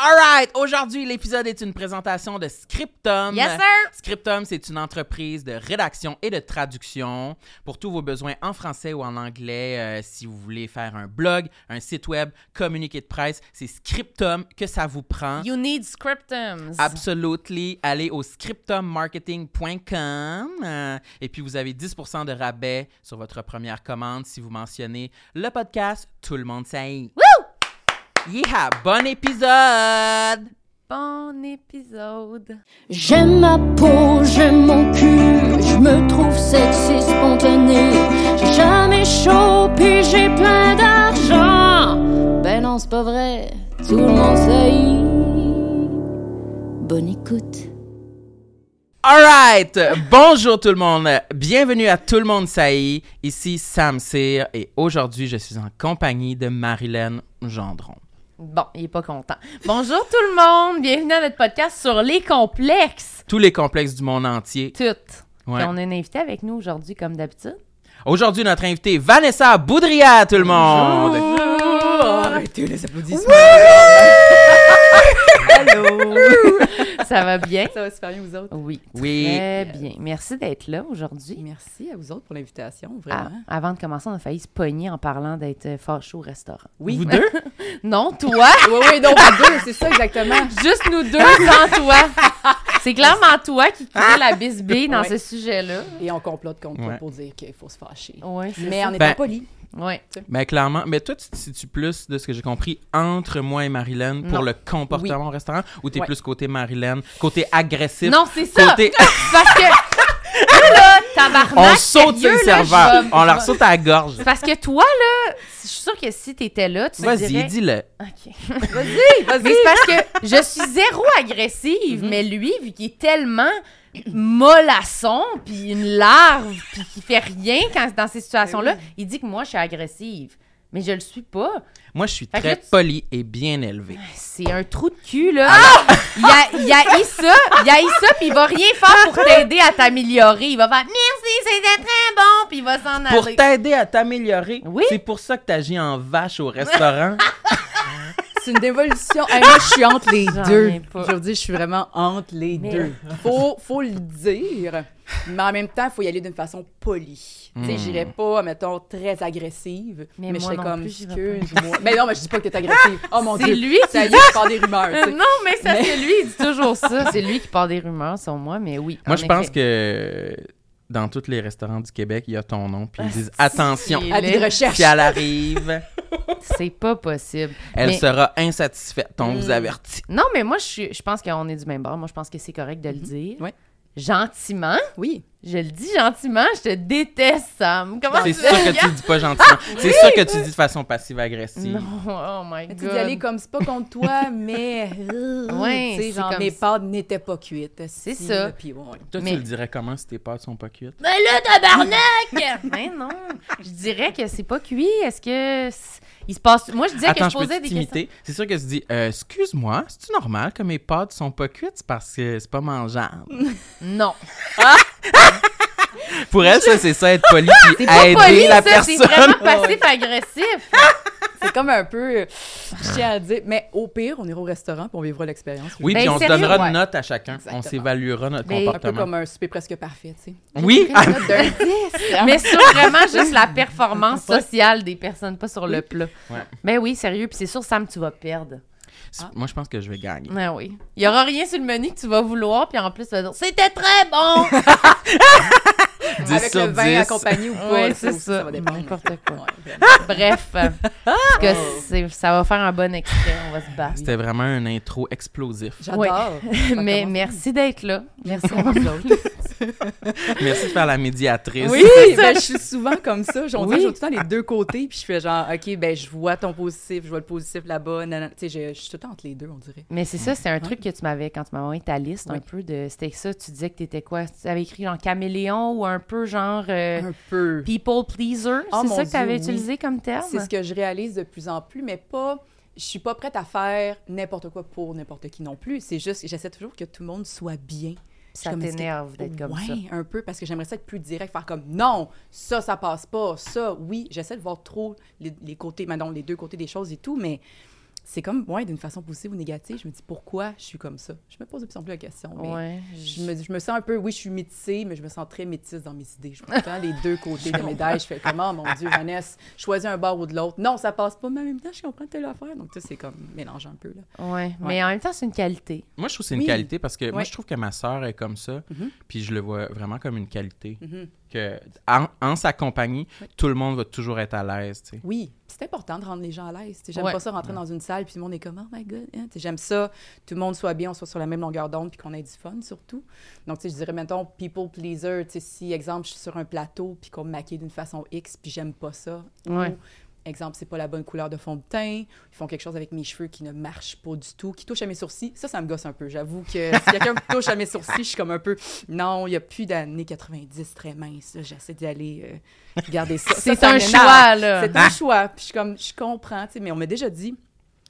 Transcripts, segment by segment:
Alright, aujourd'hui, l'épisode est une présentation de Scriptum. Yes, sir! Scriptum, c'est une entreprise de rédaction et de traduction pour tous vos besoins en français ou en anglais. euh, si vous voulez faire un blog, un site web, communiqué de presse, c'est Scriptum que ça vous prend. You need scriptums. Absolutely. Allez au scriptummarketing.com euh, et puis vous avez 10% de rabais sur votre première commande si vous mentionnez le podcast Tout le monde sait. Yeah, bon épisode! Bon épisode. J'aime ma peau, j'aime mon cul, je me trouve sexy spontané. J'ai jamais chaud, puis j'ai plein d'argent. Ben non, c'est pas vrai, tout le monde sait. Bonne écoute. Alright, bonjour tout le monde, bienvenue à Tout le monde saillit. Ici Sam Cyr et aujourd'hui je suis en compagnie de Marilyn Gendron. Bon, il est pas content. Bonjour tout le monde, bienvenue à notre podcast sur les complexes. Tous les complexes du monde entier. Toutes. Ouais. Puis on a une invitée avec nous aujourd'hui, comme d'habitude. Aujourd'hui notre invitée Vanessa Boudria tout le monde. Arrêtez les applaudissements. Allô? Ça va bien? Ça va super bien, vous autres? Oui. Oui. Très bien. Merci d'être là aujourd'hui. Merci à vous autres pour l'invitation, Ah, vraiment. avant de commencer, on a failli se pogner en parlant d'être euh, fâché au restaurant. oui. Vous deux? Non, toi! Oui, oui, donc à deux, c'est ça exactement. Juste nous deux sans toi. C'est clairement toi qui crée la bisbille dans Ouais. ce sujet-là. Et on complote contre toi Ouais. pour dire qu'il faut se fâcher. Oui, Mais en étant Ben- poli. Oui. Mais clairement, mais toi, tu te situes plus, de ce que j'ai compris, entre moi et Marilyn pour Non. le comportement au restaurant ou t'es Ouais. plus côté Marilyn, côté agressif? Non, c'est ça! Côté... Parce que là, tabarnak, On saute sur sérieux, le serveur, on leur saute à la gorge. Parce que toi, là, je suis sûre que si t'étais là, tu Vas-y, dirais... dis-le. OK. Vas-y, Mais c'est parce que je suis zéro agressive, mais lui, vu qu'il est tellement mollasson, puis une larve, puis qui fait rien quand dans ces situations-là, il dit que moi, je suis agressive. Mais je le suis pas. Moi, je suis Fait très tu- poli et bien élevé. C'est un trou de cul, là. Il a, il a eu ça, il a eu ça, puis il va rien faire pour t'aider à t'améliorer. Il va faire « Merci, c'était très bon », puis il va s'en Pour aller. t'aider à t'améliorer, Oui. c'est pour ça que t'agis en vache au restaurant. C'est une dévolution. Hey, moi, je suis entre les J'en deux. Je veux dire, je suis vraiment entre les Mais- deux. Faut, faut le dire, mais en même temps, il faut y aller d'une façon polie. Tu sais, Mm. j'irais pas, mettons, très agressive, Mais mais, je moi serais non comme, plus, excuse-moi. mais non, mais je dis pas que t'es agressive. Oh mon C'est Dieu. lui Ça qui y est, je parle des rumeurs, tu sais. non, mais c'est parce que lui, il dit toujours ça. C'est lui qui part des rumeurs sur moi, mais oui. Moi, je pense que dans tous les restaurants du Québec, il y a ton nom, puis ils disent Ah, attention, c'est Avis de laid. recherche. si elle arrive, C'est pas possible. elle Mais- sera insatisfaite. On vous Mm. avertit. Non, mais moi, je, suis- je pense qu'on est du même bord. Moi, je pense que c'est correct de le dire. Ouais. Gentiment. Oui. Je le dis gentiment, je te déteste, Sam. Comment C'est sûr que tu le dis pas gentiment. C'est sûr que tu dis de façon passive-agressive. Non, oh my Mais god. tu dis aller comme c'est pas contre toi, mais. euh, Ouais, tu sais, c'est genre, comme mes ça. pâtes n'étaient pas cuites. C'est si, ça. là, Puis, ouais. Toi, Mais- tu le dirais comment si tes pâtes sont pas cuites? Mais là, tabarnak! Mais non, je dirais que c'est pas cuit. Est-ce que il se passe Moi, je disais Attends, que je je posais des questions. C'est sûr que tu dis, euh, excuse-moi, c'est-tu normal que mes pâtes sont pas cuites? C'est parce que c'est pas mangeable? Non, Pour elle, ça, c'est ça, être poli c'est puis pas aider poli, la ça. C'est personne. vraiment passif-agressif. C'est comme un peu. euh, tiens à dire. Mais au pire, on ira au restaurant puis on vivra l'expérience. Oui, Ben, puis on se donnera ouais. une note à chacun. On s'évaluera notre Ben, Un peu comportement. comme un souper presque parfait, tu sais. Oui, Une note d'un 10. Mais sur vraiment juste la performance sociale des personnes, pas sur le plat. Ouais. Ben oui, sérieux, puis c'est sûr, Sam, tu vas perdre. moi, je pense que je vais gagner. Ah oui. Il y aura rien sur le menu que tu vas vouloir, puis en plus, tu vas dire c'était très bon. 10 Avec sur le vin 10. accompagné ou pas. Tu c'est aussi, ça. va. N'importe quoi. Ouais, vraiment. Bref, parce que c'est- ça va faire un bon extrait, on va se battre. C'était vraiment un intro explosif. J'adore. Ouais. Ça Mais merci d'être là. Merci à Merci. vous autres. Merci de faire la médiatrice. Oui, ben, je suis souvent comme ça. On Oui. tout le temps les deux côtés, puis je fais genre, OK, ben, je vois ton positif, je vois le positif là-bas. Tu sais, je, je suis tout le temps entre les deux, on dirait. Mais c'est ça, c'est un truc que tu m'avais, quand tu m'avais envoyé ta liste, un peu de. C'était ça, tu disais que t'étais quoi? Tu avais écrit genre caméléon ou un peu genre euh, Un peu. people pleaser? Oh, c'est ça que tu avais oui. utilisé comme terme? C'est ce que je réalise de plus en plus, mais pas. Je suis pas prête à faire n'importe quoi pour n'importe qui non plus. C'est juste que j'essaie toujours que tout le monde soit bien. Ça t'énerve d'être comme ouais, ça. un peu, parce que j'aimerais ça être plus direct, faire comme non, ça, ça passe pas, ça, oui. J'essaie de voir trop les, les côtés, maintenant, les deux côtés des choses et tout, mais c'est comme, ouais, d'une façon positive ou négative. Je me dis, pourquoi je suis comme ça? Je me pose de plus en plus la question. mais Ouais. je, me, je me sens un peu, oui, je suis métissée, mais je me sens très métisse dans mes idées. Je prends les deux côtés de la médaille. Je fais comment, mon Dieu, Vanessa, choisis un bord ou de l'autre. Non, ça passe pas, mais en même temps, je comprends telle affaire. Donc, tu sais, c'est comme mélangeant un peu, là. Ouais. Mais en même temps, c'est une qualité. Moi, je trouve que c'est une Oui. qualité parce que moi, je trouve que ma sœur est comme ça, Mhm. puis je le vois vraiment comme une qualité. Mhm. Que en, en sa compagnie, Oui. tout le monde va toujours être à l'aise, tu sais. Oui, c'est important de rendre les gens à l'aise. Tu sais, J'aime Ouais. pas ça rentrer dans une salle puis tout le monde est comme oh my god. hein. Tu sais, J'aime ça, tout le monde soit bien, on soit sur la même longueur d'onde puis qu'on ait du fun surtout. Donc tu sais, je dirais mettons people pleaser. Tu sais, si exemple je suis sur un plateau puis qu'on me maquille d'une façon X puis j'aime pas ça. Ouais. Ou, exemple c'est pas la bonne couleur de fond de teint, ils font quelque chose avec mes cheveux qui ne marche pas du tout, qui touche à mes sourcils. Ça, ça me gosse un peu. J'avoue que si quelqu'un me touche à mes sourcils, je suis comme un peu non, il y a plus d'années 90 très mince. J'essaie d'y aller euh, garder ça. C'est un choix, là. C'est un choix. Puis je, suis comme, je comprends, tu sais, mais on m'a déjà dit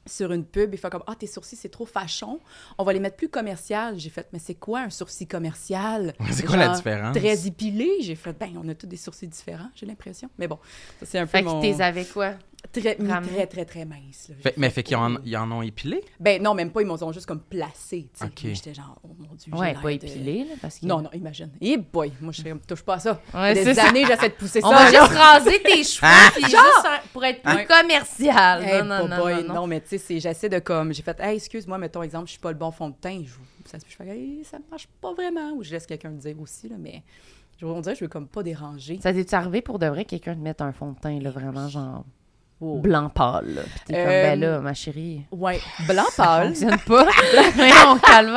sur une pub, il fait comme Ah, tes sourcils, c'est trop fachon. On va les mettre plus commercial. J'ai fait Mais c'est quoi un sourcil commercial? C'est quoi la différence? Très épilé. J'ai fait Ben, on a tous des sourcils différents, j'ai l'impression. Mais bon, ça, c'est un peu Fait que mon... t'es avec quoi? Très, mis très, très, très mince. là. Fait- mais fait, qu'ils en, ils en ont épilé? Ben non, même pas. Ils m'ont juste comme placé. J'étais genre Oh mon Dieu. j'ai Ouais, pas de- épilé, là, parce que... Non, non, imagine. Eh boy, moi, je comme, touche pas à ça. Ouais, Des années, j'essaie de pousser On ça. va là. juste raser tes cheveux, puis juste pour être plus commercial. Hey, non, non, non, boy, non, non. mais tu sais, c'est- j'essaie de comme. J'ai fait, hey, excuse-moi, mettons exemple, je suis pas le bon fond de teint. Je, ça, je fais, hey, ça marche pas vraiment. Ou je laisse quelqu'un le dire aussi, là, mais je, on dirait que je veux comme pas déranger. Ça t'est arrivé pour de vrai quelqu'un te mettre un fond de teint, là, vraiment genre? Wow. blanc pâle, là. Puis t'es comme, Euh, ben là, ma chérie, Ouais, blanc ça pâle. fonctionne pas. Mais on calme.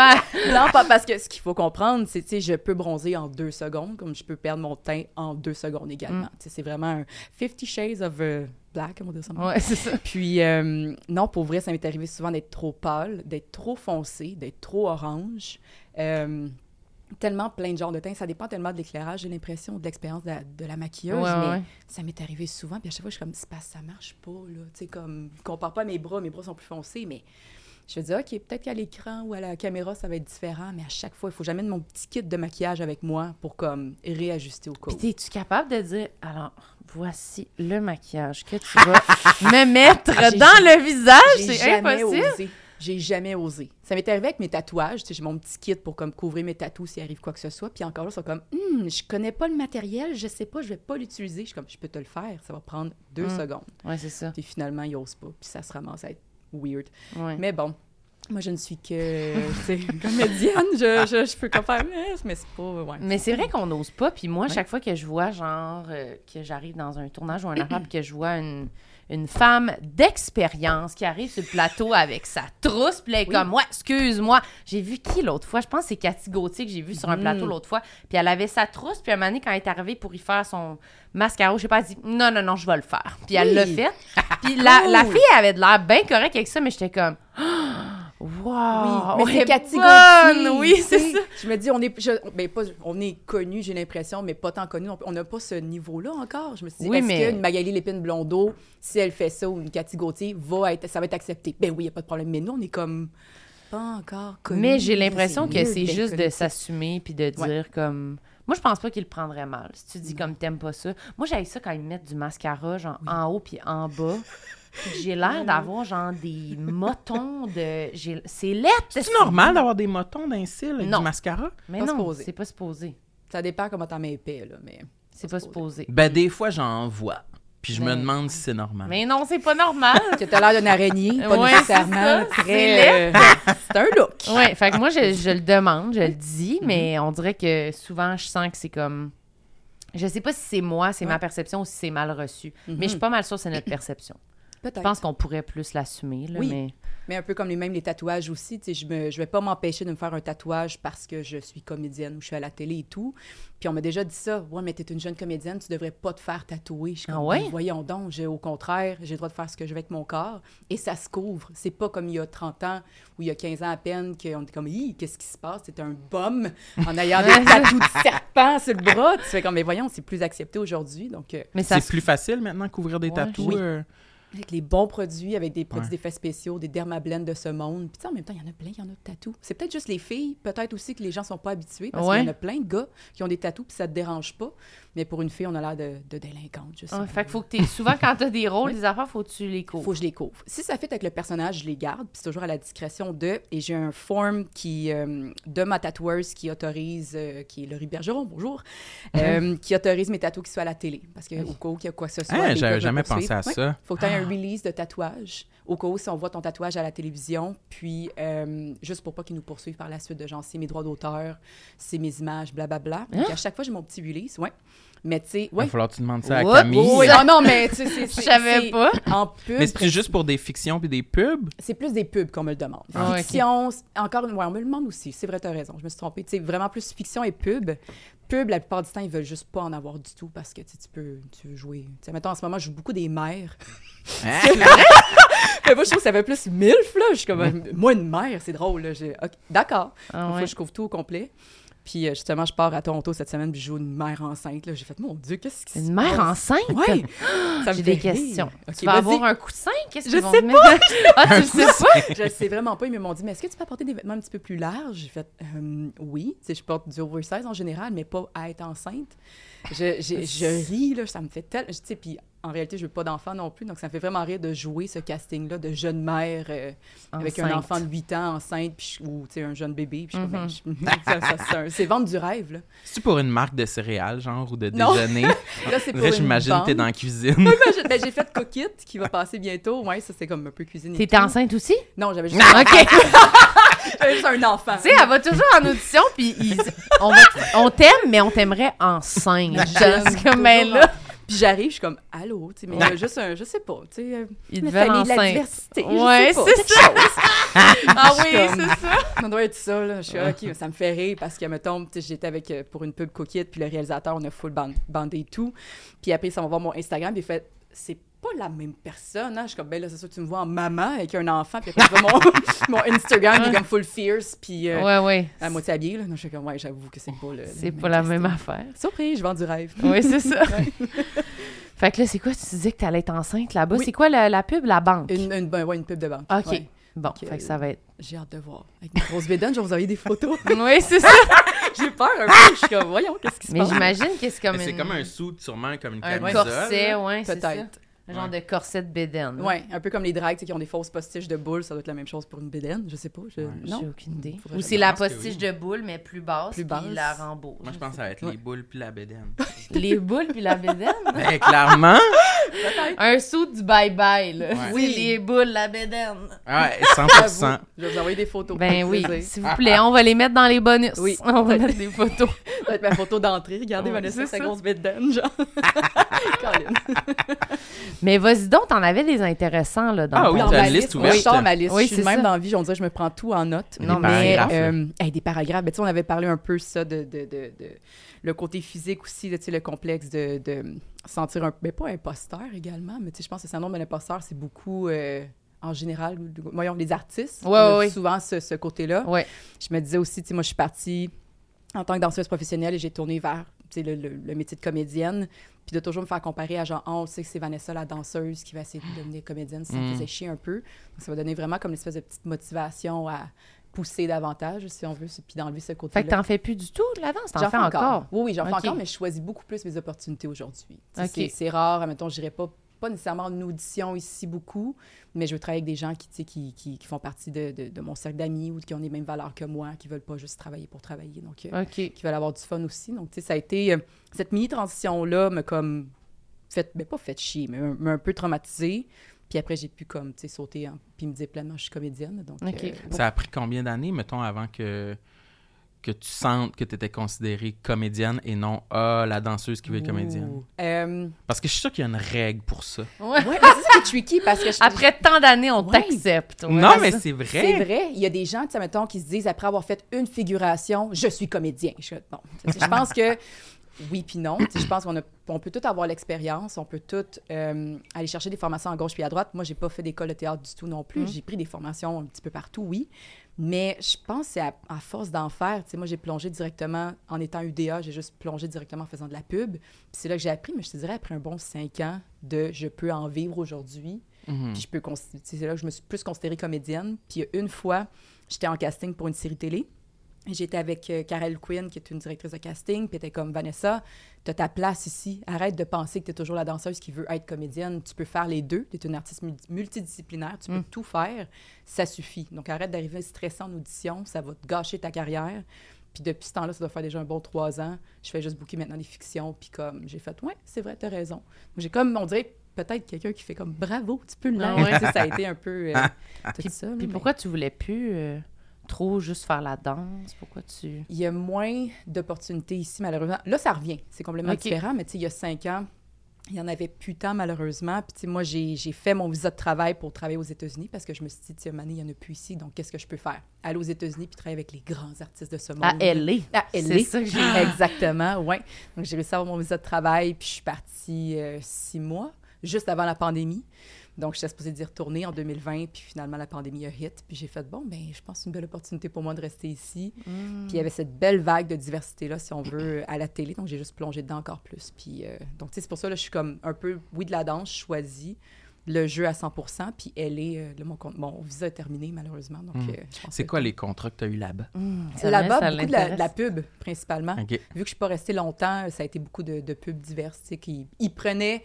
blanc pâle, parce que ce qu'il faut comprendre, c'est, tu sais, je peux bronzer en deux secondes, comme je peux perdre mon teint en deux secondes également. Mm. Tu sais, c'est vraiment un 50 Shades of euh, Black, on va dire ça. Ouais, c'est ça. Puis, euh, non, pour vrai, ça m'est arrivé souvent d'être trop pâle, d'être trop foncé, d'être trop orange. Euh, tellement plein de genres de teintes. Ça dépend tellement de l'éclairage, j'ai l'impression, de l'expérience de la, de la maquilleuse. Ouais, mais ouais. ça m'est arrivé souvent. Puis à chaque fois, je suis comme, ça marche pas, là. Tu sais, comme, compare pas à mes bras, mes bras sont plus foncés, mais je me dis, OK, peut-être qu'à l'écran ou à la caméra, ça va être différent, mais à chaque fois, il faut jamais mon petit kit de maquillage avec moi pour, comme, réajuster au cas Puis où. t'es-tu capable de dire, alors, voici le maquillage que tu vas me mettre J'ai dans le visage? C'est impossible. osé. J'ai jamais osé. Ça m'est arrivé avec mes tatouages. J'ai mon petit kit pour comme couvrir mes tatous s'il arrive quoi que ce soit. Puis encore là, ils sont comme, Hum, je connais pas le matériel, je sais pas, je vais pas l'utiliser. Je suis comme, je peux te le faire, ça va prendre deux Mm. secondes. Ouais, c'est ça. Puis finalement, ils osent pas. Puis ça se ramasse à être weird. Ouais. Mais bon, moi, je ne suis que, comédienne. Je, je, je peux comme faire, mais mais c'est pas, ouais. Mais c'est vrai qu'on n'ose pas. Puis moi, Ouais. chaque fois que je vois, genre, euh, que j'arrive dans un tournage ou un affaire, que je vois une, une femme d'expérience qui arrive sur le plateau avec sa trousse, puis elle est Oui. comme, ouais, excuse-moi. J'ai vu qui l'autre fois? Je pense que c'est Cathy Gauthier que j'ai vu sur un plateau l'autre fois. Puis elle avait sa trousse, puis un moment donné, quand elle est arrivée pour y faire son mascara, je sais pas, elle dit, non, non, non, je vais le faire. Puis elle l'a fait. Puis la, la fille avait de l'air bien correcte avec ça, mais j'étais comme, wow! Oui, mais c'est Oui, c'est ça. Je me dis, on est, je- ben, pas, on est connu, j'ai l'impression, mais pas tant connu. On- n'a pas ce niveau-là encore. Je me suis dit, Oui, est-ce mais- qu'une Magali Lépine Blondeau, si elle fait ça, ou une Cathy Gauthier, va être, ça va être accepté? Ben oui, il n'y a pas de problème. Mais nous, on est comme pas encore connus. Mais j'ai l'impression que c'est juste de connu. s'assumer puis de dire Ouais. comme. Moi, je pense pas qu'il le prendrait mal. Si tu Mm. dis comme t'aimes pas ça. Moi, j'aime ça quand ils mettent du mascara, genre en haut puis en bas. Puis J'ai l'air d'avoir genre des motons de. j'ai- C'est laid. C'est normal d'avoir des motons d'un avec Non. du mascara? Mais Pas non, c'est pas supposé. Ça dépend comment t'en mets épais, là, mais... C'est Pas pas supposé. Ben, des fois, j'en vois. Puis je me demande si c'est normal. Mais non, c'est pas normal. Que t'as l'air d'une araignée, pas Ouais, nécessairement très... c'est euh, c'est un look. ouais, fait que moi, je, je le demande, je le dis, Mm-hmm. mais on dirait que souvent, je sens que c'est comme. Je sais pas si c'est moi, c'est Ouais. ma perception ou si c'est mal reçu. Mais je suis pas mal sûre que c'est notre perception. Je pense qu'on pourrait plus l'assumer, là, Oui. mais... Mais un peu comme les mêmes les tatouages aussi, tu je je vais pas m'empêcher de me faire un tatouage parce que je suis comédienne ou je suis à la télé et tout. Puis on m'a déjà dit ça, ouais, mais t'es une jeune comédienne, tu devrais pas te faire tatouer. Je suis Ah comme, ouais? Ben, voyons donc, j'ai au contraire, j'ai le droit de faire ce que je veux avec mon corps et ça se couvre. C'est pas comme il y a 30 ans ou il y a 15 ans à peine qu'on est comme, Hi, qu'est-ce qui se passe? C'est un bum en ayant des tatous de serpent sur le bras. Tu fais comme, mais voyons, c'est plus accepté aujourd'hui. Donc, euh, Mais ça C'est plus facile maintenant couvrir des Ouais, tatous? oui. Avec les bons produits, avec des produits Ouais. d'effets spéciaux, des dermablends de ce monde. Puis tu sais, en même temps, il y en a plein, il y en a de tatous. C'est peut-être juste les filles, peut-être aussi que les gens sont pas habitués, parce Ouais. qu'il y en a plein de gars qui ont des tatous, puis ça te dérange pas. Mais pour une fille, on a l'air de, de délinquante, je sais Ouais, pas. fait qu'il faut que t'es souvent quand t'as des rôles, des affaires, faut que tu les couvres. faut que je les couvre. Si ça fait avec le personnage, je les garde, puis c'est toujours à la discrétion de. Et j'ai un form qui, euh, de ma tatoueuse qui autorise, euh, qui est Laurie Bergeron, bonjour, euh, qui autorise mes tatous qui soient à la télé. Parce que au cas où il y a quoi que ce soit. Ah, gars j'avais jamais pensé à Ouais. ça. Faut que un release de tatouage au cas où si on voit ton tatouage à la télévision, puis euh, juste pour pas qu'ils nous poursuivent par la suite de genre c'est mes droits d'auteur, c'est mes images, blablabla. Donc Hein? à chaque fois j'ai mon petit release, ouais. Mais tu sais, Il va ouais. falloir que tu demandes ça à Oups. Camille. Oui, oh non, mais tu sais, c'est- Je savais pas. En pub, Mais c'est juste pour des fictions puis des pubs? c'est plus des pubs qu'on me le demande. Ah, fiction, encore une fois, on me le demande aussi. C'est vrai, t'as raison. Je me suis trompée. Tu sais, vraiment plus fiction et pub. Pub, la plupart du temps, ils veulent juste pas en avoir du tout parce que tu peux, tu veux jouer. Tu sais, mettons, en ce moment, je joue beaucoup des mères. Hein? Mais moi, je trouve que ça fait plus milf, là. Je suis comme, moi, une mère, c'est drôle, là. J'ai- ok, D'accord. Ah Faut ouais. que je couvre tout au complet. Puis, euh, justement, je pars à Toronto cette semaine, puis je joue une mère enceinte, là. J'ai fait, mon Dieu, qu'est-ce qui se Une mère enceinte? Me J'ai fait des rire. questions. Tu vas avoir un coussin? Qu'est-ce Je qu'ils vont sais mettre? ah, tu le sais pas? je le sais vraiment pas. Ils m'ont dit, mais est-ce que tu peux apporter des vêtements un petit peu plus larges? J'ai fait, Euh, oui. Tu sais, je porte du oversize en général, mais pas à être enceinte. Je, je, je ris, là, ça me fait tel. Tu sais, puis en réalité, je veux pas d'enfant non plus, donc ça me fait vraiment rire de jouer ce casting-là de jeune mère euh, avec un enfant de 8 ans enceinte, puis ou tu sais, un jeune bébé. Ben, c'est c'est vendre du rêve, là. C'est-tu pour une marque de céréales, genre, ou de Non. déjeuner? Là, c'est pour j'imagine que t'es dans la cuisine. J'ai ben, j'ai fait Coquette qui va passer bientôt. Ouais, ça, c'est comme un peu cuisine. T'étais enceinte aussi? Non, j'avais juste, OK. tu j'avais juste un enfant. sais, elle va toujours en audition, puis ils- on, va- on t'aime, mais on t'aimerait enceinte. C'est comme, ben là, Puis j'arrive, je suis comme allô, tu sais, mais il y a juste un, je sais pas, tu sais, euh, ils la famille la diversité. Ouais, c'est chose. Ah oui, c'est ça. Ça doit être ça, là. Je suis ok, ça me fait rire parce que, mettons, tu sais, j'étais avec, euh, pour une pub coquette, puis le réalisateur, on a full band- bandé et tout. Puis après, ça va voir mon Instagram, puis il fait, c'est pas la même personne, hein. Je suis comme, ben là, c'est ça, tu me vois en maman avec un enfant, puis après, tu vois mon, mon Instagram, il est comme full fierce, puis euh, Ouais, ouais. à moitié habillé, là. Non, je suis comme, ouais, j'avoue que c'est pas le. C'est pas la même affaire. Surprise, je vends du rêve. Oui, c'est ça. fait que là, c'est quoi? Tu disais que t'allais être enceinte là-bas? Oui. C'est quoi la, la pub? La banque? Une, une, ben, ouais, une pub de banque. OK. Ouais. Bon, fait que ça va être... J'ai hâte de voir. Avec ma grosse bédaine, je vais vous envoyer des photos. Oui, c'est ça. J'ai peur un peu. Je suis comme, voyons, qu'est-ce qui se Mais passe? j'imagine que c'est comme Mais C'est une- comme un sou, sûrement, comme une un camisole. corset, ouais, c'est ça. Peut-être. Un genre Ouais. de corset de bédaine. Ouais, un peu comme les drags tu sais, qui ont des fausses postiches de boules, ça doit être la même chose pour une bédaine, je sais pas. Je... Ouais. J'ai Non. aucune idée. Faudrait Ou c'est la postiche oui. de boule, mais plus basse, Plus puis la rembourse. Moi, je pense que ça va être Ouais. les boules puis la bédaine. Les boules puis la bédaine? ben, clairement. Peut-être. un sou du bye-bye, là. Oui. les boules, la bédaine. Ouais, J'avoue. 100%. Je vais vous envoyer des photos. Ben oui, s'il vous plaît, on va les mettre dans les bonus. Oui. On va mettre des photos. Ça va être ma photo d'entrée. Regardez, Vanessa, c'est sa grosse bédaine, genre. Mais vas-y donc, t'en avais des intéressants, là, dans Ah ton- oui, Dans t'as ma liste oui, ouverte. Sors ma liste. Oui, je suis même ça. dans la vie, on dirait que je me prends tout en note. Des Non, mais- paragraphes. Euh, hey, des paragraphes. Ben, tu sais, on avait parlé un peu ça de, de, de, de- le côté physique aussi, là, le complexe de, de sentir un mais pas imposteur également, mais tu sais, je pense que le syndrome de l'imposteur, c'est beaucoup euh, en général, voyons, les artistes, Ouais, souvent ce, ce côté-là. Ouais. Je me disais aussi, tu sais, moi, je suis partie en tant que danseuse professionnelle et j'ai tourné vers le métier de comédienne. Puis de toujours me faire comparer à genre, oh, on sait que c'est Vanessa la danseuse qui va essayer de devenir comédienne. Ça me Mm. faisait chier un peu. Donc, ça va donner vraiment comme une espèce de petite motivation à pousser davantage, si on veut, puis d'enlever ce Fait côté-là. que t'en fais plus du tout de la danse, t'en J'en fais encore. Oui, oui, j'en fais encore, mais je choisis beaucoup plus mes opportunités aujourd'hui. C'est rare, admettons, je dirais pas, pas nécessairement en audition ici beaucoup, mais je veux travailler avec des gens qui, tu sais, qui, qui, qui font partie de, de, de mon cercle d'amis ou qui ont les mêmes valeurs que moi, qui veulent pas juste travailler pour travailler, donc euh, qui veulent avoir du fun aussi. Donc, tu sais, ça a été... euh, cette mini-transition-là m'a comme fait... Ben, pas fait chier, mais un, m'a un peu traumatisée. Puis après, j'ai pu comme, tu sais, sauter, en- puis me dire pleinement, je suis comédienne. Donc, euh, Ça a pris combien d'années, mettons, avant que, que tu sentes que tu étais considérée comédienne et non ah, la danseuse qui veut être comédienne? Euh, Parce que je suis sûr qu'il y a une règle pour ça. Ouais. ouais, mais c'est tricky parce que je- Après tant d'années, on Ouais. t'accepte. ouais. non, mais c'est vrai. C'est vrai. Il y a des gens, tu sais, mettons, qui se disent, après avoir fait une figuration, je suis comédien. Je, sais, je pense que oui puis non. Je pense qu'on a- on peut tout avoir l'expérience, on peut tout euh, aller chercher des formations à gauche puis à droite. Moi, j'ai pas fait d'école de théâtre du tout non plus. Mm. J'ai pris des formations un petit peu partout, oui. Mais je pense que c'est à, à force d'en faire. Tu sais, moi, j'ai plongé directement, en étant UDA, j'ai juste plongé directement en faisant de la pub. Puis c'est là que j'ai appris, mais je te dirais, après un bon cinq ans de « je peux en vivre aujourd'hui », Mhm. Puis je peux c'est là que je me suis plus considérée comédienne. Puis une fois, j'étais en casting pour une série télé. J'étais avec euh, Karel Quinn, qui est une directrice de casting, puis était comme Vanessa, t'as ta place ici. Arrête de penser que t'es toujours la danseuse qui veut être comédienne. Tu peux faire les deux. T'es une artiste multi- multidisciplinaire. Tu peux Mm. tout faire. Ça suffit. Donc arrête d'arriver stressant en audition. Ça va te gâcher ta carrière. Puis depuis ce temps-là, ça doit faire déjà un bon trois ans. Je fais juste booker maintenant des fictions. Puis comme j'ai fait, ouais, c'est vrai, t'as raison. Donc, J'ai comme, on dirait peut-être quelqu'un qui fait comme bravo, tu peux le Ah l'être. ouais. Tu sais, Ça a été un peu euh, tout ça. là, Puis mais- pourquoi tu voulais plus euh, trop juste faire la danse? Pourquoi tu... Il y a moins d'opportunités ici, malheureusement. Là, ça revient. C'est complètement différent, mais tu sais, il y a cinq ans, il y en avait plus tant, malheureusement. Puis, tu sais, moi, j'ai fait mon visa de travail pour travailler aux États-Unis parce que je me suis dit, moment donné, il n'y en a plus ici, donc qu'est-ce que je peux faire? Aller aux États-Unis puis travailler avec les grands artistes de ce monde. À LA. À C'est LA. ça que j'ai... Exactement, oui. Donc, j'ai réussi à avoir mon visa de travail, puis je suis partie euh, six mois, juste avant la pandémie. Donc, j'étais supposée d'y retourner en 2020, puis finalement, la pandémie a hit. Puis j'ai fait, bon, ben je pense que c'est une belle opportunité pour moi de rester ici. Mm. Puis il y avait cette belle vague de diversité-là, si on veut, à la télé. Donc, j'ai juste plongé dedans encore plus. Puis, euh, donc, tu sais, c'est pour ça, là, je suis comme un peu, oui, de la danse, je choisis le jeu à 100 Puis elle est, euh, là, mon, visa est terminé, malheureusement. Donc, Mm. euh, C'est que- quoi les contrats que tu as eu là-bas? Mm, ça Là-bas, beaucoup de la, de la l'intéresse. pub, principalement. Vu que je suis pas restée longtemps, ça a été beaucoup de, de pubs diverses. tu sais, Qui, ils prenaient,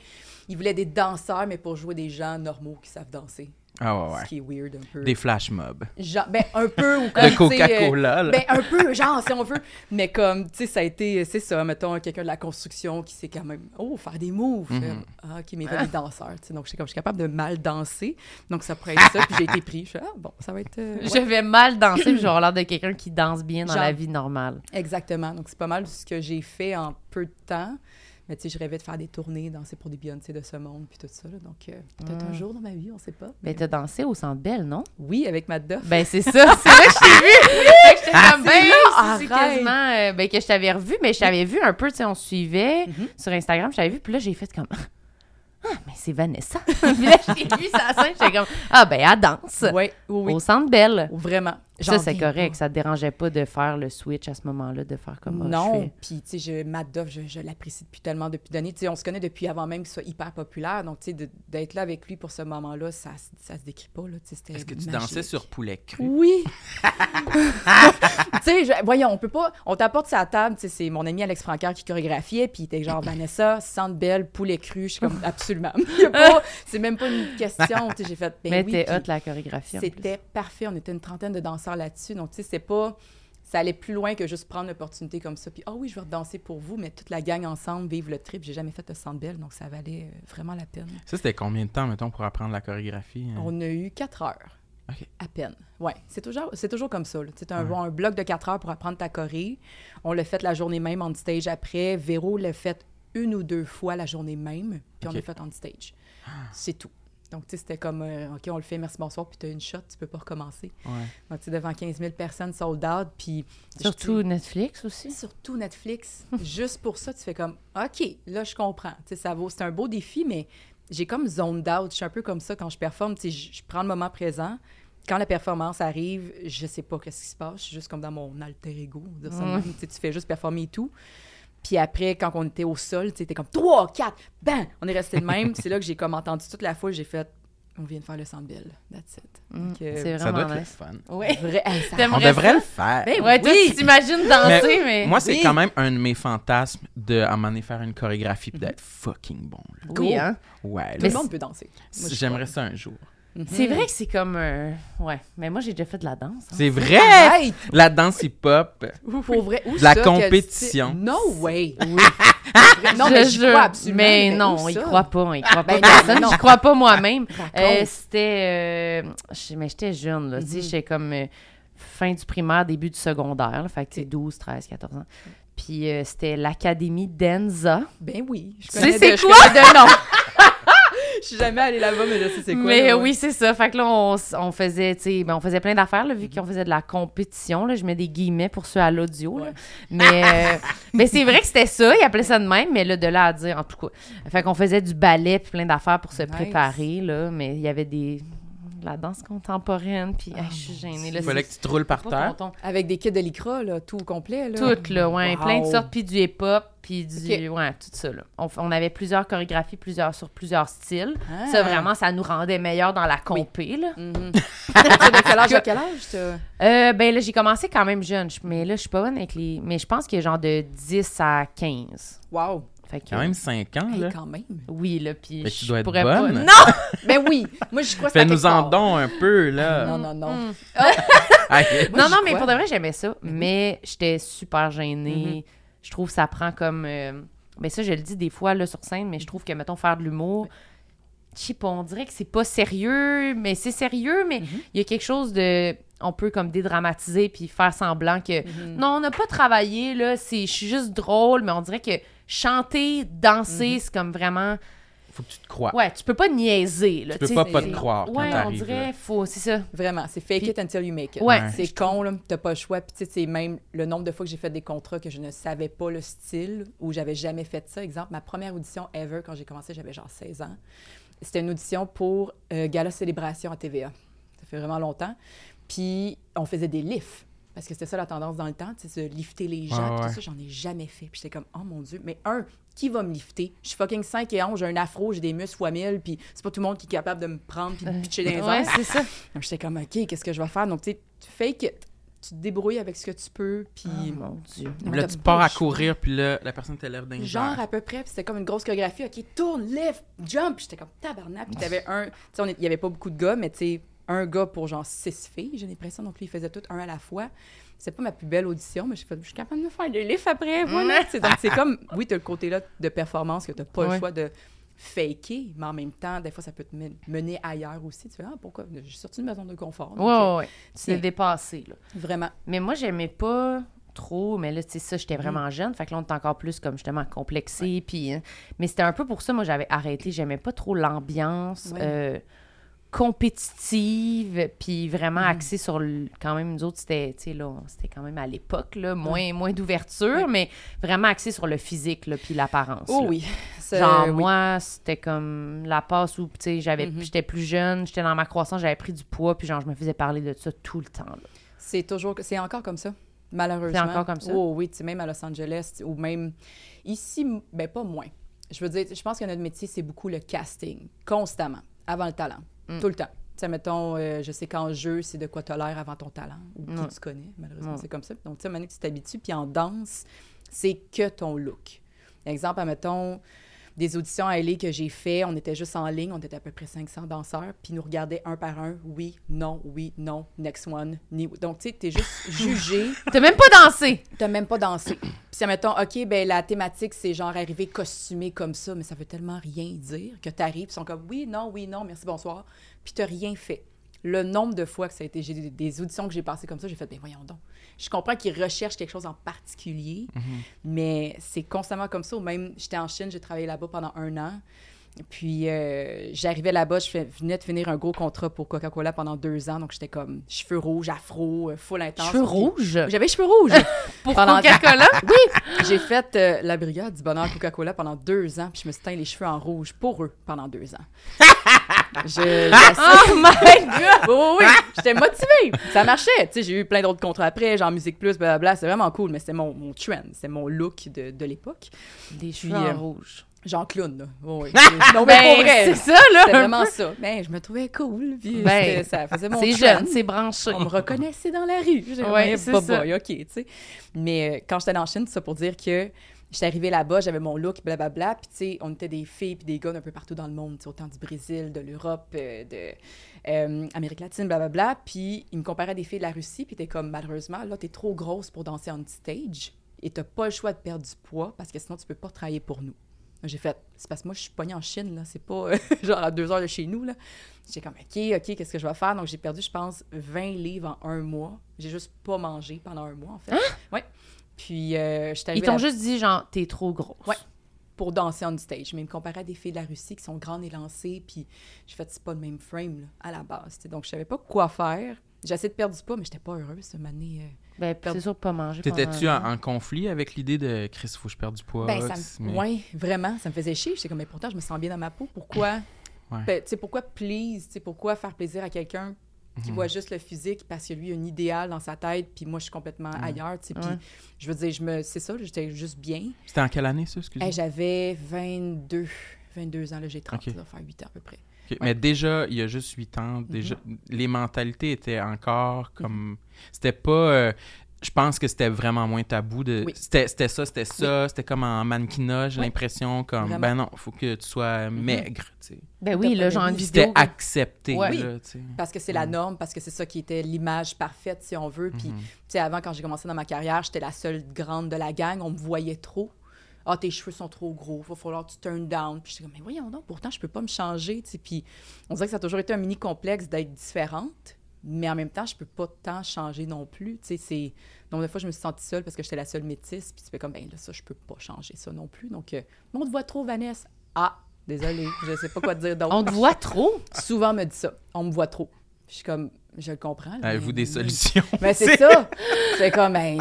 ils voulaient des danseurs, mais pour jouer des gens normaux qui savent danser. Ah ouais, Ce qui est weird un peu. Des flash mobs. Genre, ben, un peu. Ou comme, De tu sais, euh, Coca-Cola, ben, un peu, genre, si on veut. Mais comme, tu sais, ça a été, c'est ça, mettons, quelqu'un de la construction qui sait quand même, oh, faire des moves. Mhm. Euh, Ah, mais il veut des danseurs, tu sais. Donc, je suis comme, je suis capable de mal danser. Donc, ça pourrait être ça. Puis j'ai été pris. Je ah, bon, ça va être. euh, ouais. Je vais mal danser, puis j'aurai l'air de quelqu'un qui danse bien dans Genre. la vie normale. Exactement. Donc, c'est pas mal ce que j'ai fait en peu de temps. Mais tu sais, je rêvais de faire des tournées, danser pour des Beyoncé de ce monde, puis tout ça. là. Donc, euh, peut-être un Mm. jour dans ma vie, on sait pas. Ben, t'as dansé au Centre Belle, non? Oui, avec Matt Duff. Ben, c'est ça. C'est là que je t'ai vu. Que j'étais comme, ben, c'est quasiment... euh, ben, que je t'avais revu, mais je t'avais vu un peu, tu sais, on suivait Mhm. sur Instagram, je t'avais vu, puis là, j'ai fait comme... Ah, mais c'est Vanessa. puis là, j'ai vu sa scène, j'étais comme... Ah, ben, elle danse. Oui, oui. Au Centre Belle. Vraiment. Ça, c'est correct. pas. Ça te dérangeait pas de faire le switch à ce moment-là, de faire comme... ah, non, puis tu sais, je- Matt Duff, je, je l'apprécie depuis tellement depuis d'années. Tu sais, on se connaît depuis avant même qu'il soit hyper populaire. Donc, tu sais, d'être là avec lui pour ce moment-là, ça, ça se décrit pas. Là, Est-ce que tu dansais sur poulet cru? Oui. tu sais, voyons, on peut pas. On t'apporte sa table. Tu sais, c'est mon ami Alex Francaire qui chorégraphiait, puis il était genre Vanessa, sente belle, poulet cru. Je suis comme absolument. Pas- C'est même pas une question. Tu sais, j'ai fait. Ben mais oui, t'es hot, la chorégraphie. C'était parfait. On était une trentaine de danseurs là-dessus. Donc, tu sais, c'est pas. Ça allait plus loin que juste prendre une opportunité comme ça. Puis, ah oui, je vais redanser pour vous, mais toute la gang ensemble, vivre le trip. J'ai jamais fait de centre belle, donc ça valait euh, vraiment la peine. Ça, c'était combien de temps, mettons, pour apprendre la chorégraphie? hein? On a eu quatre heures. À peine. Ouais, c'est toujours, c'est toujours comme ça. Tu as un, Ouais. un bloc de quatre heures pour apprendre ta choré. On l'a fait la journée même on stage après. Véro l'a fait une ou deux fois la journée même, puis on l'a fait on stage. C'est tout. Donc, tu sais, c'était comme, euh, OK, on le fait, merci, bonsoir, puis tu as une shot, tu peux pas recommencer. Ouais. Donc, tu sais, devant 15 000 personnes sold out, puis... Surtout je- Netflix aussi. Surtout Netflix. Juste pour ça, tu fais comme, OK, là, je comprends. Tu sais, ça vaut... C'est un beau défi, mais j'ai comme zoned out. Je suis un peu comme ça quand je performe. Tu sais, je, prends le moment présent. Quand la performance arrive, je sais pas qu'est-ce qui se passe. Je suis juste comme dans mon alter ego. dire ça tu fais juste performer et tout. Puis après, quand on était au sol, tu sais, comme 3, 4, bam! On est resté de même. c'est là que j'ai comme entendu toute la foule. J'ai fait, on vient de faire le Sandbell. That's it. Mm, euh, c'est Ça doit vraiment être le fun. Ouais. Vrai, hey, ça- T'aimes- On devrait ça? le faire. Ben Ouais, toi, Oui. tu t'imagines danser, mais... Moi, c'est Oui. quand même un de mes fantasmes de, à un moment donné, faire une chorégraphie puis d'être fucking bon. là. Oui, Go. hein? Ouais, Tout le monde peut danser. Moi, j'aimerais ça un jour. Mhm. C'est vrai que c'est comme un... Ouais, mais moi, j'ai déjà fait de la danse. hein. C'est vrai! Arrête! La danse hip-hop. Pour vrai. Où la ça, compétition. style? No way! Oui. non, Je mais jure. crois absolument. Mais non, il croit pas. Il croit pas Ben non, personne. non. Je crois pas moi-même. Euh, c'était... euh, je- mais j'étais jeune, là. Tu sais, Mhm. j'étais comme euh, fin du primaire, début du secondaire. Là, fait que, tu sais, 12, 13, 14 ans. Puis euh, c'était l'Académie d'Enza. Ben oui. Je Tu sais c'est je quoi? connais de nom. Je suis jamais allée là-bas, mais je sais c'est quoi. Mais là, ouais. oui, c'est ça. Fait que là, on, on faisait, ben, on faisait plein d'affaires, là, vu qu'on faisait de la compétition. Là, je mets des guillemets pour ceux à l'audio. Ouais. Mais, euh, mais c'est vrai que c'était ça. Ils appelaient ça de même, mais là, de là à dire, en tout cas. Fait qu'on faisait du ballet puis plein d'affaires pour se Nice. préparer, là. Mais il y avait des. De la danse contemporaine, puis Oh hey, je suis gênée. Là, Il fallait que tu te roules par terre. ton ton. Avec des kits de lycra, là, tout au complet. Là. Tout, là, ouais, Wow. plein de sortes, puis du hip-hop, puis du... Ouais, tout ça, là. On, on avait plusieurs chorégraphies, plusieurs sur plusieurs styles. Ah. Ça, vraiment, ça nous rendait meilleurs dans la compé, là. Mhm. De quel âge à quel âge? Euh, ben là, j'ai commencé quand même jeune, je- mais là, je suis pas bonne avec les... Mais je pense que genre de 10 à 15. Wow. Fait que... Quand même 5 ans, Hey, là. quand même. Oui, là, puis tu je dois être pourrais bonne. pas... Non! Ben oui. Moi, je crois que Fais-nous en don un peu, là. Non, non, non. Mm. Non, non, mais crois. pour de vrai, j'aimais ça. Mhm. Mais j'étais super gênée. Je trouve que ça prend comme. euh, Ben, ça, je le dis des fois là, sur scène, mais je trouve que, mettons, faire de l'humour, je sais pas, on dirait que c'est pas sérieux, mais c'est sérieux, mais Mhm. il y a quelque chose de. On peut comme dédramatiser puis faire semblant que. Non, on n'a pas travaillé, là. c'est- Je suis juste drôle, mais on dirait que chanter, danser, Mhm. c'est comme vraiment. Faut que tu te crois. Ouais, tu peux pas niaiser, là. Tu peux pas pas te croire quand Ouais, on dirait, là. faut. C'est ça. Vraiment, c'est fake Puis- it until you make it. Ouais. C'est con, là. T'as pas le choix. Puis, tu sais, c'est même le nombre de fois que j'ai fait des contrats que je ne savais pas le style ou j'avais jamais fait ça. Exemple, ma première audition ever, quand j'ai commencé, j'avais genre 16 ans. C'était une audition pour euh, Gala Célébration à TVA. Ça fait vraiment longtemps. Puis, on faisait des lifts. Parce que c'était ça la tendance dans le temps, tu sais, se lifter les gens. Ouais. Tout ça, j'en ai jamais fait. Puis j'étais comme, oh mon Dieu. Mais un, qui va me lifter? Je suis fucking 5 et 11, j'ai un afro, j'ai des muscles fois 1000, puis c'est pas tout le monde qui est capable de me prendre puis de me pitcher dans les Ouais, airs. c'est ça. Donc, j'étais comme, OK, qu'est-ce que je vais faire? Donc, tu sais, tu fake it. Tu te débrouilles avec ce que tu peux, puis... Oh, mon Dieu. Là, tu pars à courir, puis là, la personne t'élève d'un Genre à peu près, puis c'était comme une grosse chorégraphie. OK, tourne, lift, jump. Puis j'étais comme tabarnak. Puis t'avais un... Tu sais, il y avait pas beaucoup de gars, mais tu sais, un gars pour genre six filles, j'ai l'impression. Donc, lui, il faisait tout un à la fois. C'est pas ma plus belle audition, mais j'ai fait, je suis capable de faire des lifts après, voilà. Tu sais, donc, c'est comme, oui, t'as le côté-là de performance que t'as pas Ouais. le choix de faker, mais en même temps, des fois, ça peut te men- mener ailleurs aussi. Tu fais, ah, pourquoi? Je suis sortie de ma zone de confort. Donc, Ouais, euh, ouais. Tu t'es dépassé, là. Vraiment. Mais moi, j'aimais pas trop, mais là, tu sais, ça, j'étais vraiment jeune. Fait que là, on était encore plus, comme, justement, complexé. Puis, hein. Mais c'était un peu pour ça, moi, j'avais arrêté. J'aimais pas trop l'ambiance Ouais. euh, compétitive, puis vraiment axée sur, le- quand même, nous autres, c'était, là, c'était quand même à l'époque, là, moins, moins d'ouverture, mais vraiment axée sur le physique, là, puis l'apparence. Oh là. oui. C'est- Genre, oui. moi, c'était comme la passe où, tu sais, j'avais, Mhm. j'étais plus jeune, j'étais dans ma croissance, j'avais pris du poids, puis genre, je me faisais parler de ça tout le temps. C'est toujours, c'est encore comme ça, malheureusement. C'est encore comme ça? Oh oui, tu sais, même à Los Angeles ou même ici, ben pas moins. Je veux dire, je pense que notre métier, c'est beaucoup le casting, constamment, avant le talent, Mm. tout le temps. Tu sais, mettons, euh, je sais qu'en jeu, c'est de quoi tu l'air avant ton talent, ou qui tu connais, malheureusement, c'est comme ça. Donc, tu sais, que tu t'habitues, puis en danse, c'est que ton look. Exemple, mettons, des auditions à LA que j'ai fait, on était juste en ligne, on était à peu près 500 danseurs, puis ils nous regardaient un par un, oui, non, oui, non, next one, ni... Donc, tu sais, t'es juste jugé, T'as même pas dansé! t'as même pas dansé. Puis si, mettons, OK, ben la thématique, c'est genre arriver costumé comme ça, mais ça veut tellement rien dire que t'arrives, ils sont comme, oui, non, oui, non, merci, bonsoir, puis t'as rien fait. Le nombre de fois que ça a été, j'ai des, des auditions que j'ai passées comme ça, j'ai fait, ben voyons donc. Je comprends qu'ils recherchent quelque chose en particulier, mais c'est constamment comme ça. Même, j'étais en Chine, j'ai travaillé là-bas pendant un an. Puis euh, j'arrivais là-bas, je venais de finir un gros contrat pour Coca-Cola pendant deux ans. Donc j'étais comme cheveux rouges, afro, euh, full intense. Cheveux rouges? J'avais cheveux rouges. Pour Pendant- Coca-Cola? J'ai fait euh, la brigade du bonheur Coca-Cola pendant deux ans, puis je me suis teint les cheveux en rouge pour eux pendant deux ans. Je, Oh my God! Oh oui, j'étais motivée. Ça marchait. Tu sais, j'ai eu plein d'autres contrats après, genre Musique Plus, blablabla. C'est vraiment cool, mais c'était mon, mon trend, c'est mon look de, de l'époque. Des cheveux euh, rouge. Genre clown, là. Oh oui. non, mais Ben, c'est ça, là! C'était un vraiment peu. ça. Mais je me trouvais cool, puis Ben, ça faisait mon C'est jeune, c'est branché. On me reconnaissait dans la rue. Ouais, c'est pas ça. boy, OK, tu sais. Mais euh, quand j'étais en Chine, c'est ça pour dire que j'étais arrivée là-bas, j'avais mon look, blablabla, puis tu sais, on était des filles puis des gars d'un peu partout dans le monde, autant du Brésil, de l'Europe, euh, de euh, Amérique latine, blablabla, puis ils me comparaient à des filles de la Russie, puis t'es comme, malheureusement, là, t'es trop grosse pour danser on stage, et t'as pas le choix de perdre du poids, parce que sinon, tu peux pas travailler pour nous. J'ai fait, c'est parce que moi, je suis pognée en Chine, là. C'est pas euh, genre à deux heures de chez nous, là. J'étais comme, OK, OK, qu'est-ce que je vais faire? Donc, j'ai perdu, je pense, 20 livres en un mois. J'ai juste pas mangé pendant un mois, en fait. Ouais. Puis, euh, Ils t'ont juste dit, genre, t'es trop grosse. Ouais. pour danser on stage. Mais ils me comparaient à des filles de la Russie qui sont grandes et lancées. Puis, j'ai fait, c'est pas le même frame, là, à la base. Donc, je savais pas quoi faire. J'ai essayé de perdre du poids, mais j'étais pas heureuse, cette année. euh. Ben, c'est sûr, pas manger. T'étais-tu en, en conflit avec l'idée de Chris, faut que je perde du poids? Ben, ça me... mais- ouais, vraiment, ça me faisait chier. J'étais comme, mais pourtant, je me sens bien dans ma peau. Pourquoi? Ouais. Ben, tu sais, pourquoi please? Tu sais, pourquoi faire plaisir à quelqu'un qui Mhm. voit juste le physique parce que lui, il a un idéal dans sa tête, puis moi, je suis complètement ailleurs, tu sais. Puis, je veux dire, je me... c'est ça, là, j'étais juste bien. C'était en quelle année, ça, excusez Hey, J'avais 22, 22 ans, là, j'ai 30, Ok. ça va faire 8 ans à peu près. Mais déjà, il y a juste 8 ans, déjà, les mentalités étaient encore comme... C'était pas... euh, je pense que c'était vraiment moins tabou. de Oui. C'était c'était ça, c'était ça. C'était comme en mannequinat, j'ai Oui. l'impression, comme, Vraiment. ben non, faut que tu sois maigre, tu sais. Ben oui, là, genre vidéo. C'était accepté, Ouais. là. Parce que c'est la norme, parce que c'est ça qui était l'image parfaite, si on veut. Puis, Mhm. tu sais, avant, quand j'ai commencé dans ma carrière, j'étais la seule grande de la gang. On me voyait trop. Ah, tes cheveux sont trop gros, il va falloir que tu turn down. Puis j'étais comme, mais voyons donc, pourtant, je peux pas me changer, tu sais. Puis on dirait que ça a toujours été un mini complexe d'être différente, mais en même temps, je peux pas tant changer non plus, tu sais. Donc, des fois, je me suis sentie seule parce que j'étais la seule métisse. Puis tu fais comme, ben là, ça, je peux pas changer ça non plus. Donc, euh, on te voit trop, Vanessa. Ah, désolée, je sais pas quoi te dire d'autre. On te voit trop? Souvent, on me dit ça. On me voit trop. Puis je suis comme, je le comprends. là, Avez-vous mais- des solutions? mais c'est ça. C'est comme, ben,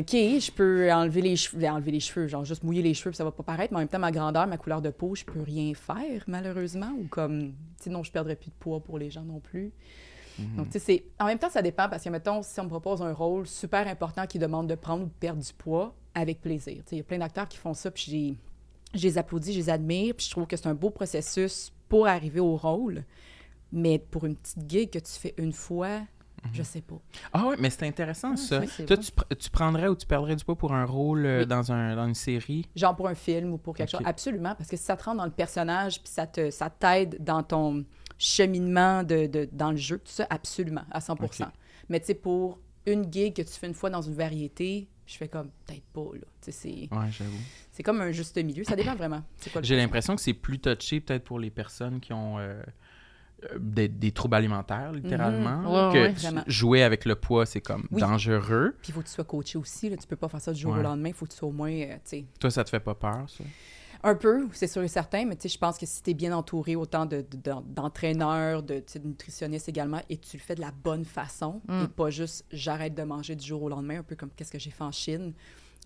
OK, je peux enlever les cheveux, ben, enlever les cheveux, genre juste mouiller les cheveux, puis ça va pas paraître, mais en même temps, ma grandeur, ma couleur de peau, je peux rien faire, malheureusement, ou comme, tu sais, non, je perdrais plus de poids pour les gens non plus. Mhm. Donc, tu sais. En même temps, ça dépend, parce que, mettons, si on me propose un rôle super important qui demande de prendre ou de perdre du poids, avec plaisir. Tu sais, il y a plein d'acteurs qui font ça, puis j'ai- je les applaudis, je les admire, puis je trouve que c'est un beau processus pour arriver au rôle. Mais pour une petite gig que tu fais une fois, je sais pas. Ah ouais, mais c'est intéressant, ça. oui, c'est Toi, tu, pr- tu prendrais ou tu perdrais du poids pour un rôle euh, Oui. dans, un, dans une série? Genre pour un film ou pour quelque chose. Absolument, parce que si ça te rentre dans le personnage, puis ça te ça t'aide dans ton cheminement de, de- dans le jeu, tout ça, absolument, à 100 Ok. Mais tu sais, pour une gig que tu fais une fois dans une variété, je fais comme, peut-être pas, là. Tu sais, c'est- Ouais, j'avoue. c'est comme un juste milieu. Ça dépend vraiment. J'ai l'impression que c'est plus touché peut-être pour les personnes qui ont euh, euh, des, des troubles alimentaires, littéralement. Mhm. Ouais, que jouer avec le poids, c'est comme Oui. dangereux. Puis il faut que tu sois coaché aussi. Là. Tu peux pas faire ça du jour au lendemain. Il faut que tu sois au moins, euh, tu sais, Toi, ça te fait pas peur, ça? Un peu, c'est sûr et certain, mais tu sais, je pense que si tu es bien entouré autant de- de- d'en- d'entraîneurs, de, nutritionnistes également, et tu le fais de la bonne façon, Mm. et pas juste j'arrête de manger du jour au lendemain, un peu comme qu'est-ce que j'ai fait en Chine,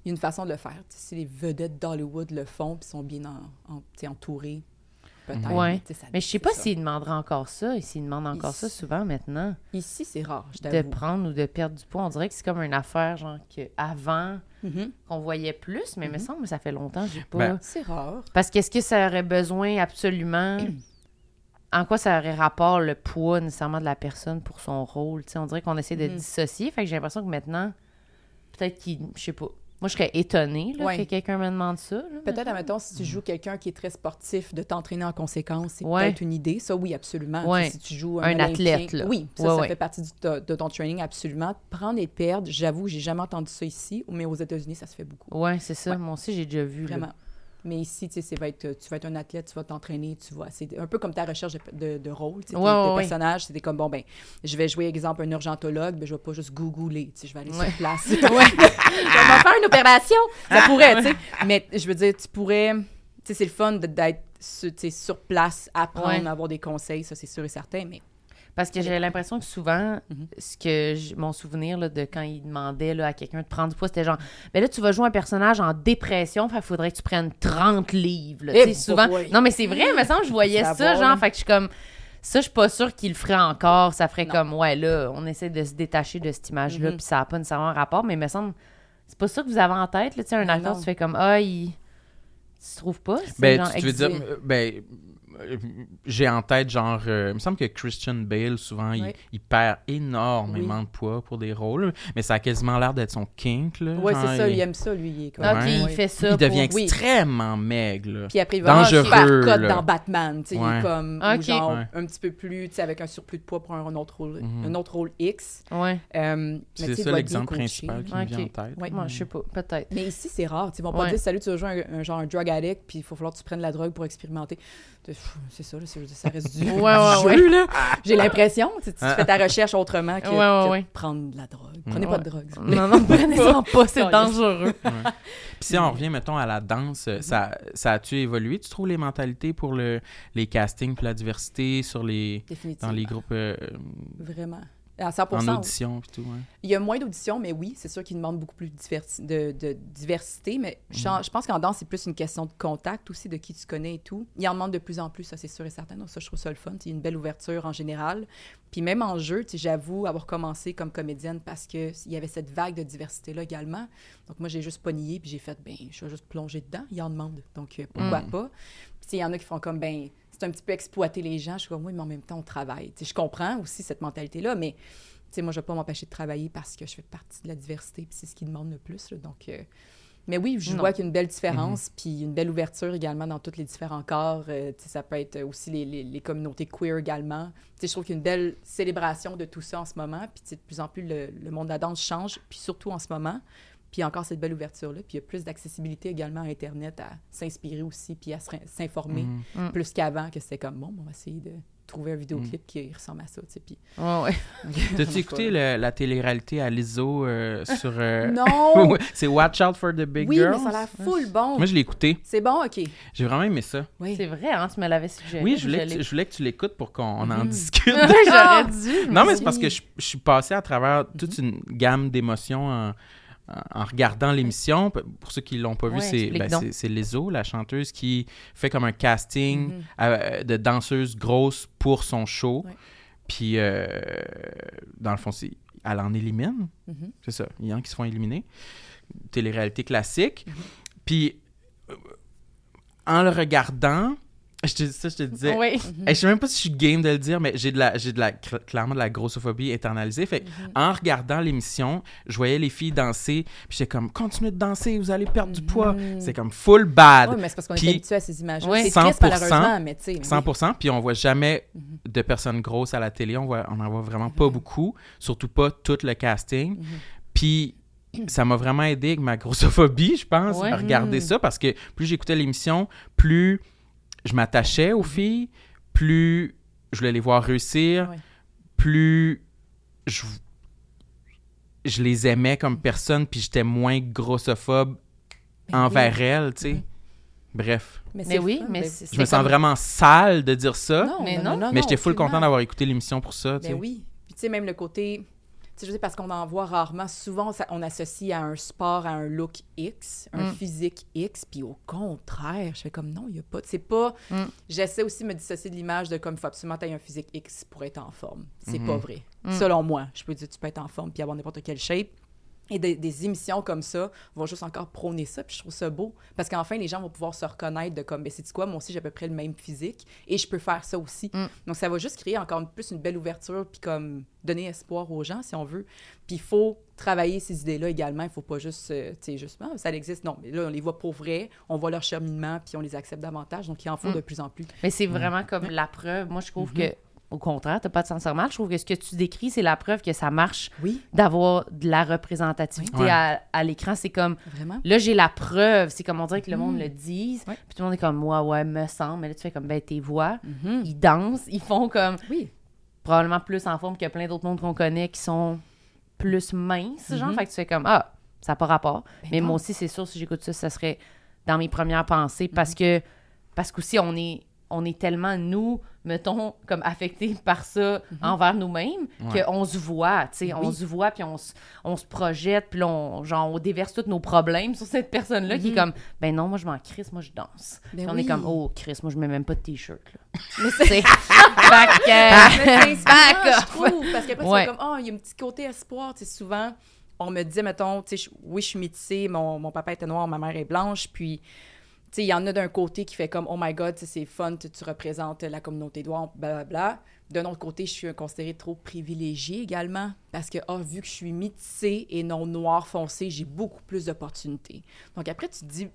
il y a une façon de le faire. Si les vedettes d'Hollywood le font, puis sont bien en, peut-être. Ouais. Mais je sais pas s'ils demanderaient encore ça. S'ils demandent encore ça souvent maintenant. Ici, c'est rare, je De prendre ou de perdre du poids. On dirait que c'est comme une affaire, genre, qu'avant, Mhm. qu'on voyait plus, mais il me semble que ça fait longtemps que j'ai pas. Ben, C'est rare. Parce qu'est-ce que ça aurait besoin absolument? en quoi ça aurait rapport le poids nécessairement de la personne pour son rôle? Tu sais, on dirait qu'on essaie de Mhm. dissocier. Fait que j'ai l'impression que maintenant, peut-être qu'il. Je sais pas. Moi, je serais étonnée là, Ouais. que quelqu'un me demande ça. Peut-être, admettons, si tu joues quelqu'un qui est très sportif, de t'entraîner en conséquence, c'est Ouais. peut-être une idée. Ça, oui, absolument. Ouais. Si tu joues Un athlète, là. Oui, ça, Ouais, ça ouais. fait partie du- de, de ton training, absolument. Prendre et perdre, j'avoue, j'ai jamais entendu ça ici, mais aux États-Unis, ça se fait beaucoup. Ouais, c'est ça. Ouais. Moi aussi, j'ai déjà vu. là. Mais ici, tu sais, va être, tu vas être un athlète, tu vas t'entraîner, tu vas. C'est un peu comme ta recherche de, de, de rôle, tu sais, Ouais, de, ouais, personnage. C'était comme, bon, ben, je vais jouer, exemple, un urgentologue, ben, je vais pas juste googler, tu sais, je vais aller Ouais. sur place. je vais faire une opération. Ça pourrait, tu sais. Mais je veux dire, tu pourrais. Tu sais, c'est le fun d'être sur, sur place, apprendre, avoir des conseils, ça, c'est sûr et certain. Mais Parce que j'ai l'impression que souvent, Mhm. ce que j- mon souvenir là, de quand il demandait là, à quelqu'un de prendre du poids, c'était genre, ben là, tu vas jouer un personnage en dépression, qu'il faudrait que tu prennes 30 livres. là. Eh, Tu sais, souvent. Non, mais c'est vrai, il me semble que je voyais Ça ça, genre, fait que je suis comme, ça, je suis pas sûre qu'il le ferait encore. Ça ferait Non. comme, ouais, là, on essaie de se détacher de cette image-là, Mhm. puis ça n'a pas nécessairement un rapport, mais il me semble, c'est pas ça que vous avez en tête, là, tu sais, un acteur, tu fais comme, ah, il. Tu trouves pas? Ben, genre tu, tu veux dire, exi- ben, j'ai en tête, genre, euh, il me semble que Christian Bale, souvent, il, Oui. il perd énormément de poids pour des rôles, mais ça a quasiment l'air d'être son kink, là. ouais, genre, c'est ça, il, il aime ça, lui. Il est comme, Ok, Ouais. il fait ça. il devient pour- oui. extrêmement maigre, là. Puis après, il va Dangereux, faire dans Batman. Tu sais, il Ouais. est comme, Ok. ou genre, Ouais. un petit peu plus, tu sais, avec un surplus de poids pour un autre rôle, Mhm. un autre rôle X. Ouais, Euh, C'est ça l'exemple principal qui là. me vient en tête. Ouais. moi, je sais pas, peut-être. Mais ici, c'est rare. Ils vont pas Ouais. dire Salut, tu vas jouer un, un genre un drug addict, puis il faut falloir que tu prennes la drogue pour expérimenter. C'est ça, là, c'est- ça reste du, Ouais, du ouais, jeu, là. J'ai l'impression. Tu, tu Ah. fais ta recherche autrement que, Ouais, ouais, que ouais. de prendre de la drogue. Prenez Ouais. pas de drogue. Non, non, prenez-en pas, c'est Calisse. dangereux. Puis si on revient, mettons, à la danse, euh, ça, ça a-tu évolué, tu trouves, les mentalités pour le, les castings, puis la diversité sur les, dans les groupes... euh, Vraiment. À 100 En audition et tout, ouais. Il y a moins d'auditions, mais oui, c'est sûr qu'ils demandent beaucoup plus de, de diversité. Mais je, je pense qu'en danse, c'est plus une question de contact aussi, de qui tu connais et tout. Il en demande de plus en plus, ça c'est sûr et certain. Donc ça, je trouve ça le fun. Il y a une belle ouverture en général. Puis même en jeu, j'avoue avoir commencé comme comédienne parce qu'il y avait cette vague de diversité-là également. Donc moi, j'ai juste pas nié, puis j'ai fait, ben, je vais juste plonger dedans. Il en demande. Donc euh, pourquoi Mm. pas? Puis il y en a qui font comme, ben, c'est un petit peu exploiter les gens. Je suis comme, oui, mais en même temps, on travaille. Je comprends aussi cette mentalité-là, mais moi, je vais pas m'empêcher de travailler parce que je fais partie de la diversité, puis c'est ce qui demande le plus. là. donc, euh, mais oui, je Non. vois qu'il y a une belle différence, puis une belle ouverture également dans tous les différents corps. Euh, ça peut être aussi les, les- les communautés queer également. Je trouve qu'il y a une belle célébration de tout ça en ce moment. Puis de plus en plus, le, le monde de la danse change, puis surtout en ce moment. Puis encore cette belle ouverture-là. Puis il y a plus d'accessibilité également à Internet, à s'inspirer aussi, puis à s'informer Mhm. Mm. plus qu'avant, que c'était comme, bon, on va essayer de trouver un vidéoclip qui ressemble à ça, tu sais. Puis... Ouais, ouais. T'as-tu écouté le- la télé-réalité à l'ISO euh, sur. euh, Non! c'est Watch Out for the Big oui, Girls? mais ça a l'air full bon. Moi, je l'ai écouté. C'est bon, OK. J'ai vraiment aimé ça. Oui. C'est vrai, hein, tu me l'avais suggéré. Oui, je voulais, que tu, je voulais que tu l'écoutes pour qu'on en discute. J'aurais dû. non, mais oui. c'est parce que je, je suis passé à travers toute Mhm. une gamme d'émotions en, en- regardant l'émission. Pour ceux qui l'ont pas vu, Ouais, c'est ben, Lizzo, la chanteuse, qui fait comme un casting Mhm. euh, de danseuse grosse pour son show. Ouais. Puis, euh, dans le fond, c'est- elle en élimine. Mhm. C'est ça. Il y en a qui se font éliminer. Télé-réalité classique. Mhm. Puis, euh, en le regardant, je te, ça, je te disais, Oui. Mhm. Hey, je sais même pas si je suis game de le dire, mais j'ai de la, j'ai de la, cl- clairement de la grossophobie internalisée. Fait Mhm. en regardant l'émission, je voyais les filles danser, puis j'étais comme, continuez de danser, vous allez perdre du poids. Mhm. C'est comme full bad, Oui, mais c'est parce qu'on Puis- est habitué à ces images-là. Ouais. C'est 100%, triste, malheureusement, mais tu sais. oui. 100%. Puis on voit jamais Mhm. de personnes grosses à la télé, on voit, on en voit vraiment pas beaucoup, surtout pas tout le casting. Puis ça m'a vraiment aidé avec ma grossophobie, je pense, Ouais. à regarder ça, parce que plus j'écoutais l'émission, plus je m'attachais aux filles, plus je voulais les voir réussir, Ouais. plus je, je les aimais comme personne, puis j'étais moins grossophobe Ben envers oui. elles, tu sais. Mhm. Bref, Mais oui, fun, mais ben- c'est- je me sens comme- vraiment sale de dire ça, Non, Mais non, non. non, non, mais j'étais full content d'avoir écouté l'émission pour ça, tu Ben sais. oui. Puis tu sais, même le côté... Tu sais, je sais, parce qu'on en voit rarement. Souvent, ça- on associe à un sport, à un look X, un Mm. physique X. Puis au contraire, je fais comme non, il n'y a pas... C'est pas... Mm. J'essaie aussi de me dissocier de l'image de comme il faut absolument que tu aies un physique X pour être en forme. C'est Mhm. pas vrai. Mm. Selon moi, je peux dire tu peux être en forme puis avoir n'importe quelle shape. Et des, des émissions comme ça vont juste encore prôner ça, puis je trouve ça beau. Parce qu'enfin, les gens vont pouvoir se reconnaître de comme, mais c'est quoi, moi aussi, j'ai à peu près le même physique, et je peux faire ça aussi. Mm. Donc, ça va juste créer encore une- plus une belle ouverture, puis comme donner espoir aux gens, si on veut. Puis il faut travailler ces idées-là également. Il faut pas juste, euh, tu sais, juste, Ah, ça existe. Non, mais là, on les voit pour vrai, on voit leur cheminement, puis on les accepte davantage. Donc, il en faut Mm. de plus en plus. Mais c'est vraiment comme la preuve. Moi, je trouve Mhm. que, au contraire, t'as pas de sentir mal. Je trouve que ce que tu décris, c'est la preuve que ça marche Oui, d'avoir de la représentativité Ouais. à, à l'écran. C'est comme, vraiment. là, j'ai la preuve. C'est comme on dirait que le monde Mhm. le dise. Ouais. Puis tout le monde est comme, ouais, ouais, me semble. Mais là, tu fais comme, ben, tes voix, Mhm. ils dansent, ils font comme, Oui. probablement plus en forme que plein d'autres mondes qu'on connaît qui sont plus minces, genre. Mhm. Fait que tu fais comme, ah, ça n'a pas rapport. Ben Mais non. moi aussi, c'est sûr, si j'écoute ça, ça serait dans mes premières pensées Mhm. parce que, parce qu'aussi, on est, on est tellement, nous, mettons, comme affectés par ça envers nous-mêmes, Ouais. qu'on se voit, tu sais, on Mhm. Se voit, puis on, se- on se projette, puis on, genre, on déverse tous nos problèmes sur cette personne-là qui est Mhm. comme, ben non, moi, je m'en crisse, moi, je danse. Ben Puis on est comme, oh, Chris, moi, je mets même pas de T-shirt, là. Mais sais. c'est- Fait que, Mais c'est inspirant, Back je trouve. Parce qu'après, Ouais. c'est comme, oh, il y a un petit côté espoir. Tu sais, souvent, on me disait, mettons, tu sais, je- oui, je suis métissée, mon, mon papa était noir, ma mère est blanche, puis, il y en a d'un côté qui fait comme, oh my God, c'est fun, tu, représentes la communauté noire, blablabla. D'un autre côté, je suis considérée trop privilégiée également, parce que, oh, vu que je suis métissée et non noire foncé, j'ai beaucoup plus d'opportunités. Donc après, tu dis,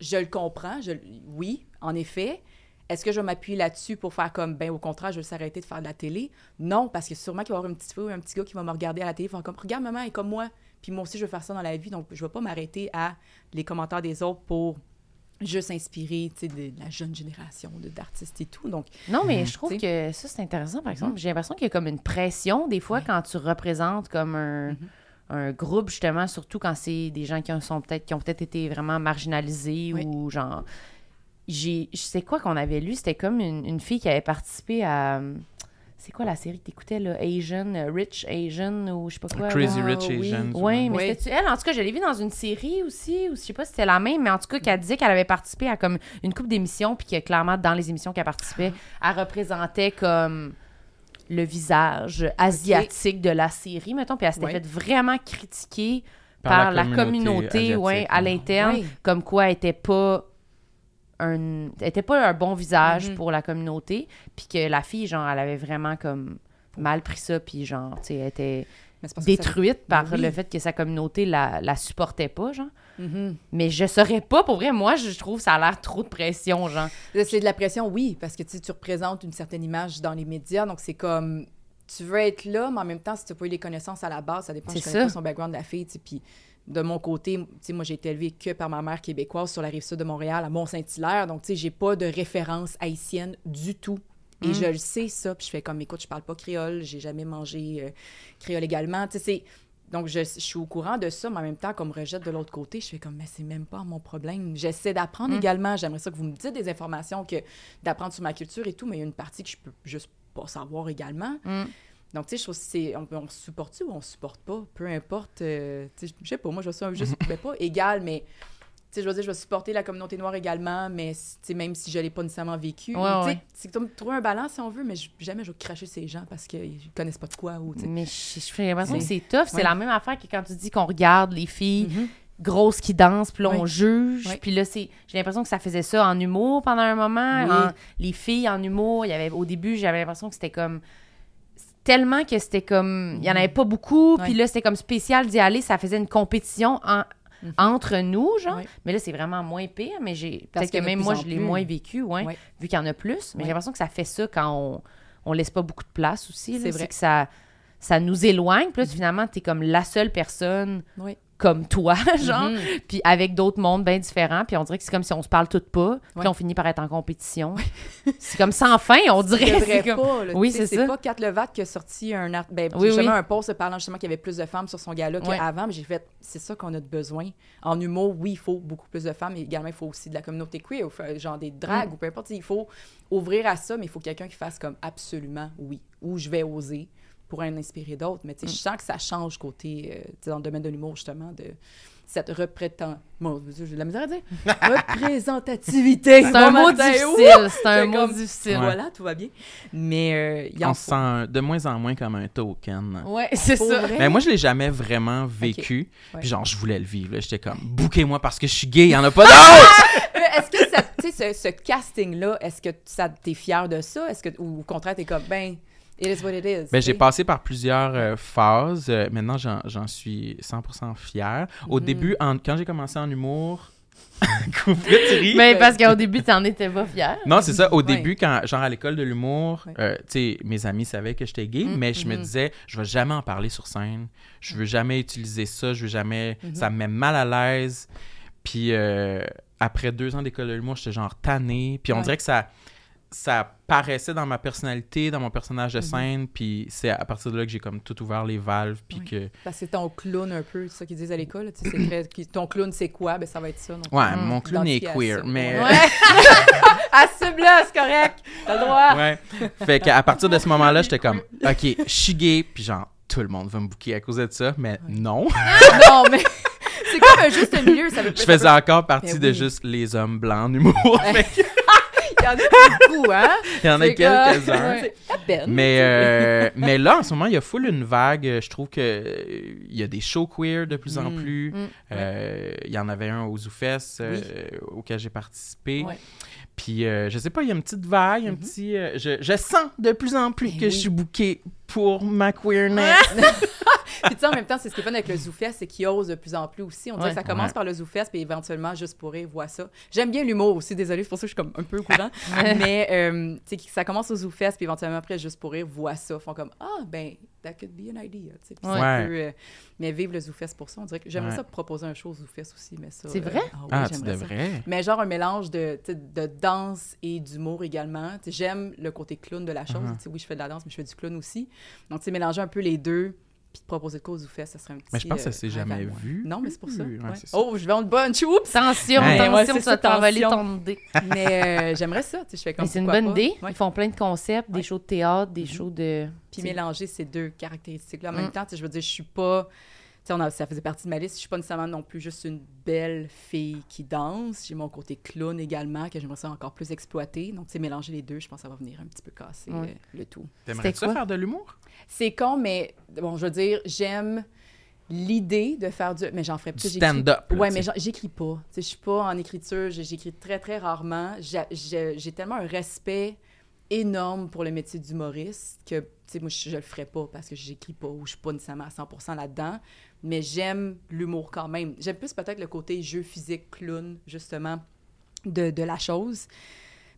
je le comprends, je, oui, en effet. Est-ce que je vais m'appuyer là-dessus pour faire comme, ben au contraire, je vais s'arrêter de faire de la télé? Non, parce que sûrement qu'il va y avoir une petite fille ou un petit gars qui va me regarder à la télé, faire comme, regarde, maman, elle est comme moi. Puis moi aussi, je veux faire ça dans la vie. Donc, je ne vais pas m'arrêter à les commentaires des autres pour juste sais, de, de la jeune génération de- d'artistes et tout. Donc, Non, mais je trouve que ça, c'est intéressant, par exemple. J'ai l'impression qu'il y a comme une pression, des fois, quand tu représentes comme un, Mhm. un groupe, justement, surtout quand c'est des gens qui ont, sont peut-être, qui ont peut-être été vraiment marginalisés Oui. ou genre. J'ai, je sais quoi qu'on avait lu, c'était comme une, une fille qui avait participé à. C'est quoi la série que t'écoutais, là? Asian, euh, Rich Asian, ou je sais pas quoi. Crazy ouais. Rich oui. Asians. Oui, mais Oui. c'était elle? En tout cas, je l'ai vue dans une série aussi, ou je sais pas si c'était la même, mais en tout cas, qu'elle disait qu'elle avait participé à comme une couple d'émissions, puis que clairement, dans les émissions qu'elle participait, elle représentait comme le visage asiatique de la série, mettons, puis elle s'était Ouais. fait vraiment critiquer Par par, la la communauté ouais, à ouais. l'interne, Ouais. comme quoi elle était pas un était pas un bon visage Mhm. pour la communauté puis que la fille genre elle avait vraiment comme mal pris ça puis genre tu sais elle était ça- détruite par oui. le fait que sa communauté la, la supportait pas genre Mhm. mais je saurais pas pour vrai moi je trouve ça a l'air trop de pression genre C'est de la pression, oui, parce que tu représentes une certaine image dans les médias, donc c'est comme tu veux être là, mais en même temps, si tu n'as pas eu les connaissances à la base, ça dépend. Pas son background de la fille, tu sais, puis de mon côté, moi j'ai été élevée que par ma mère québécoise sur la rive sud de Montréal, à Mont-Saint-Hilaire, donc tu sais, j'ai pas de référence haïtienne du tout. Et Mm. je le sais ça, puis je fais comme écoute, je parle pas créole, j'ai jamais mangé euh, créole également, tu sais, c'est donc, je, je suis au courant de ça, mais en même temps, comme me rejette de l'autre côté, je fais comme, mais c'est même pas mon problème. J'essaie d'apprendre Mm. également. J'aimerais ça que vous me dites des informations, que d'apprendre sur ma culture et tout, mais il y a une partie que je peux juste pas savoir également. Mm. Donc, tu sais, je trouve que c'est, on, on supporte-tu ou on supporte pas? Peu importe. euh, tu sais, je sais pas, moi, je suis un- juste, ben, pas égal, mais. Tu sais, je veux dire, je vais supporter la communauté noire également, mais tu sais, même si je l'ai pas nécessairement vécu. Ouais, tu sais, ouais. c'est comme trouver un balance si on veut, mais je- jamais je vais cracher ces gens parce qu'ils connaissent pas de quoi ou, mais je je fais l'impression que C'est- tough c'est la même affaire que quand tu dis qu'on regarde les filles Mhm. grosses qui dansent, puis là, on juge. Puis là, c'est... j'ai l'impression que ça faisait ça en humour pendant un moment. Oui. En- Les filles en humour, il y avait... au début, j'avais l'impression que c'était comme... Tellement que c'était comme... Il y en avait pas beaucoup, puis là, c'était comme spécial d'y aller. Ça faisait une compétition en- Mhm. entre nous, genre. Mais là, c'est vraiment moins pire, mais j'ai... Parce Peut-être que même moi, je l'ai moins vécu, ouais, Ouais. vu qu'il y en a plus. Mais j'ai l'impression que ça fait ça quand on, on laisse pas beaucoup de place aussi. C'est vrai. que ça, ça nous éloigne. Puis là, finalement, t'es comme la seule personne Oui. Comme toi, genre, Mhm. puis avec d'autres mondes bien différents, puis on dirait que c'est comme si on se parle toutes pas, puis Ouais. on finit par être en compétition. c'est comme sans fin, on dirait. c'est comme- pas. là. Oui, c'est ça. C'est pas Kat Levac qui a sorti un, art... ben, Oui, justement oui. un post parlant justement qu'il y avait plus de femmes sur son gala Ouais. qu'avant. Mais j'ai fait, c'est ça qu'on a de besoin. En humour, oui, il faut beaucoup plus de femmes, mais également, il faut aussi de la communauté queer, genre des drags Mm. ou peu importe. Il faut ouvrir à ça, mais il faut quelqu'un qui fasse comme absolument oui, ou je vais oser pour en inspirer d'autres. Mais tu sais, je Mm. sens que ça change côté, euh, tu sais, dans le domaine de l'humour, justement, de cette j'ai de la misère à dire. Représentativité. C'est un Bon mot difficile, c'est un mot difficile. Voilà, tout va bien. Mais euh, il y en On se sent de moins en moins comme un token. Ouais, c'est ça. Mais moi, je l'ai jamais vraiment vécu. Ouais. Puis genre, je voulais le vivre. J'étais comme, bouquez-moi parce que je suis gay, il y en a pas d'autres! Euh, Est-ce que ça, tu sais, ce, ce casting-là, est-ce que ça t'es fier de ça? Est-ce que, ou au contraire, t'es comme, ben, it is what it is. Ben, tu j'ai passé par plusieurs euh, phases. Euh, maintenant, j'en, j'en suis 100% fier. Au Mhm. début, en- quand j'ai commencé en humour... Tu? Mais parce qu'au début, t'en étais pas fière. Non, c'est ça. Au Ouais. début, quand, genre à l'école de l'humour, Ouais. euh, tu sais, mes amis savaient que j'étais gay, Mm. mais je me Mhm. disais, je vais jamais en parler sur scène. Je veux jamais utiliser ça. Je veux jamais. Ça me met mal à l'aise. Puis euh, après deux ans d'école de l'humour, j'étais genre tanné. Puis on Ouais. dirait que ça, ça paraissait dans ma personnalité, dans mon personnage Mhm. de scène. Puis c'est à partir de là que j'ai comme tout ouvert les valves. Puis que. Parce que c'est ton clown un peu, c'est ça qu'ils disent à l'école. tu sais, très- ton clown, c'est quoi? Ben, ça va être ça. donc. Ouais, Mm. mon clown est queer. Mais. Ouais. Assume-le, c'est correct. T'as le droit. Ouais. Fait qu'à partir de ce moment-là, j'étais comme, OK, je suis gay, puis genre, tout le monde va me bouquer à cause de ça, mais non. Non, mais c'est comme un juste milieu. Ça veut, Je faisais encore partie Ben de oui. juste les hommes blancs en humour. Fait y en a beaucoup, hein? y en a quelques-uns. à peine. Mais, euh, mais là, en ce moment, il y a full une vague. Je trouve que euh, il y a des shows queer de plus en Mm. plus. Mm. Euh, Il y en avait un au ZooFest auquel j'ai participé. Ouais. Puis, euh, je sais pas, il y a une petite vague, un Mhm. petit... je, je sens de plus en plus Ben que oui. je suis booké pour ma queerness. Puis tu sais, en même temps, c'est ce qui est fun avec le ZooFest, c'est qu'il ose de plus en plus aussi. On dirait Ouais. que ça commence Ouais. par le ZooFest, puis éventuellement, juste pour rire, voit ça. J'aime bien l'humour aussi, désolée, c'est pour ça que je suis comme un peu au courant. Mais euh, tu sais, que ça commence au ZooFest, puis éventuellement, après, juste pour rire, voit ça. Font comme, ah, ben, that could be an idea. Ouais. un peu, euh, mais vive le ZooFest pour ça. On dirait que j'aimerais ça proposer un show au ZooFest aussi, mais ça. C'est vrai? ah, oui, Ah, ça. devrais. Mais genre un mélange de, de danse et d'humour également. J'aime le côté clown de la chose. Tu sais, Oui, je fais de la danse, mais je fais du clown aussi. Donc, tu sais, mélanger un peu les deux, puis de proposer de cause ou fait, ça serait un petit. Mais je pense que ça euh, s'est jamais vu. Non, mais c'est pour ça. Ouais, ouais. ça. Oh, je vais en bunch. Oups! Attention, ouais, tu vas ça, t'envoler ton idée. Mais euh, j'aimerais ça. tu sais, Je fais comme Mais c'est une bonne pas. idée. Ouais. Ils font plein de concepts, des shows de théâtre, des Mhm. shows de. Puis mélanger ces deux caractéristiques-là en Mm. même temps. tu sais, Je veux dire, je suis pas. On a- ça faisait partie de ma liste. Je suis pas nécessairement non plus juste une belle fille qui danse. J'ai mon côté clown également, que j'aimerais ça encore plus exploiter. Donc, tu mélanger les deux, je pense que ça va venir un petit peu casser Ouais. euh, le tout. T'aimerais C'était ça quoi? faire de l'humour? C'est con, mais bon, je veux dire, j'aime l'idée de faire du. Mais j'en ferais j'écris- stand-up. Ouais, mais j'écris pas. Je suis pas en écriture, j'écris très, très rarement. J'ai- tellement un respect énorme pour le métier d'humoriste que, sais, moi, je, je le ferais pas parce que j'écris pas ou je suis pas nécessairement à 100% là-dedans. Mais j'aime l'humour quand même. J'aime plus peut-être le côté jeu physique, clown, justement, de, de la chose.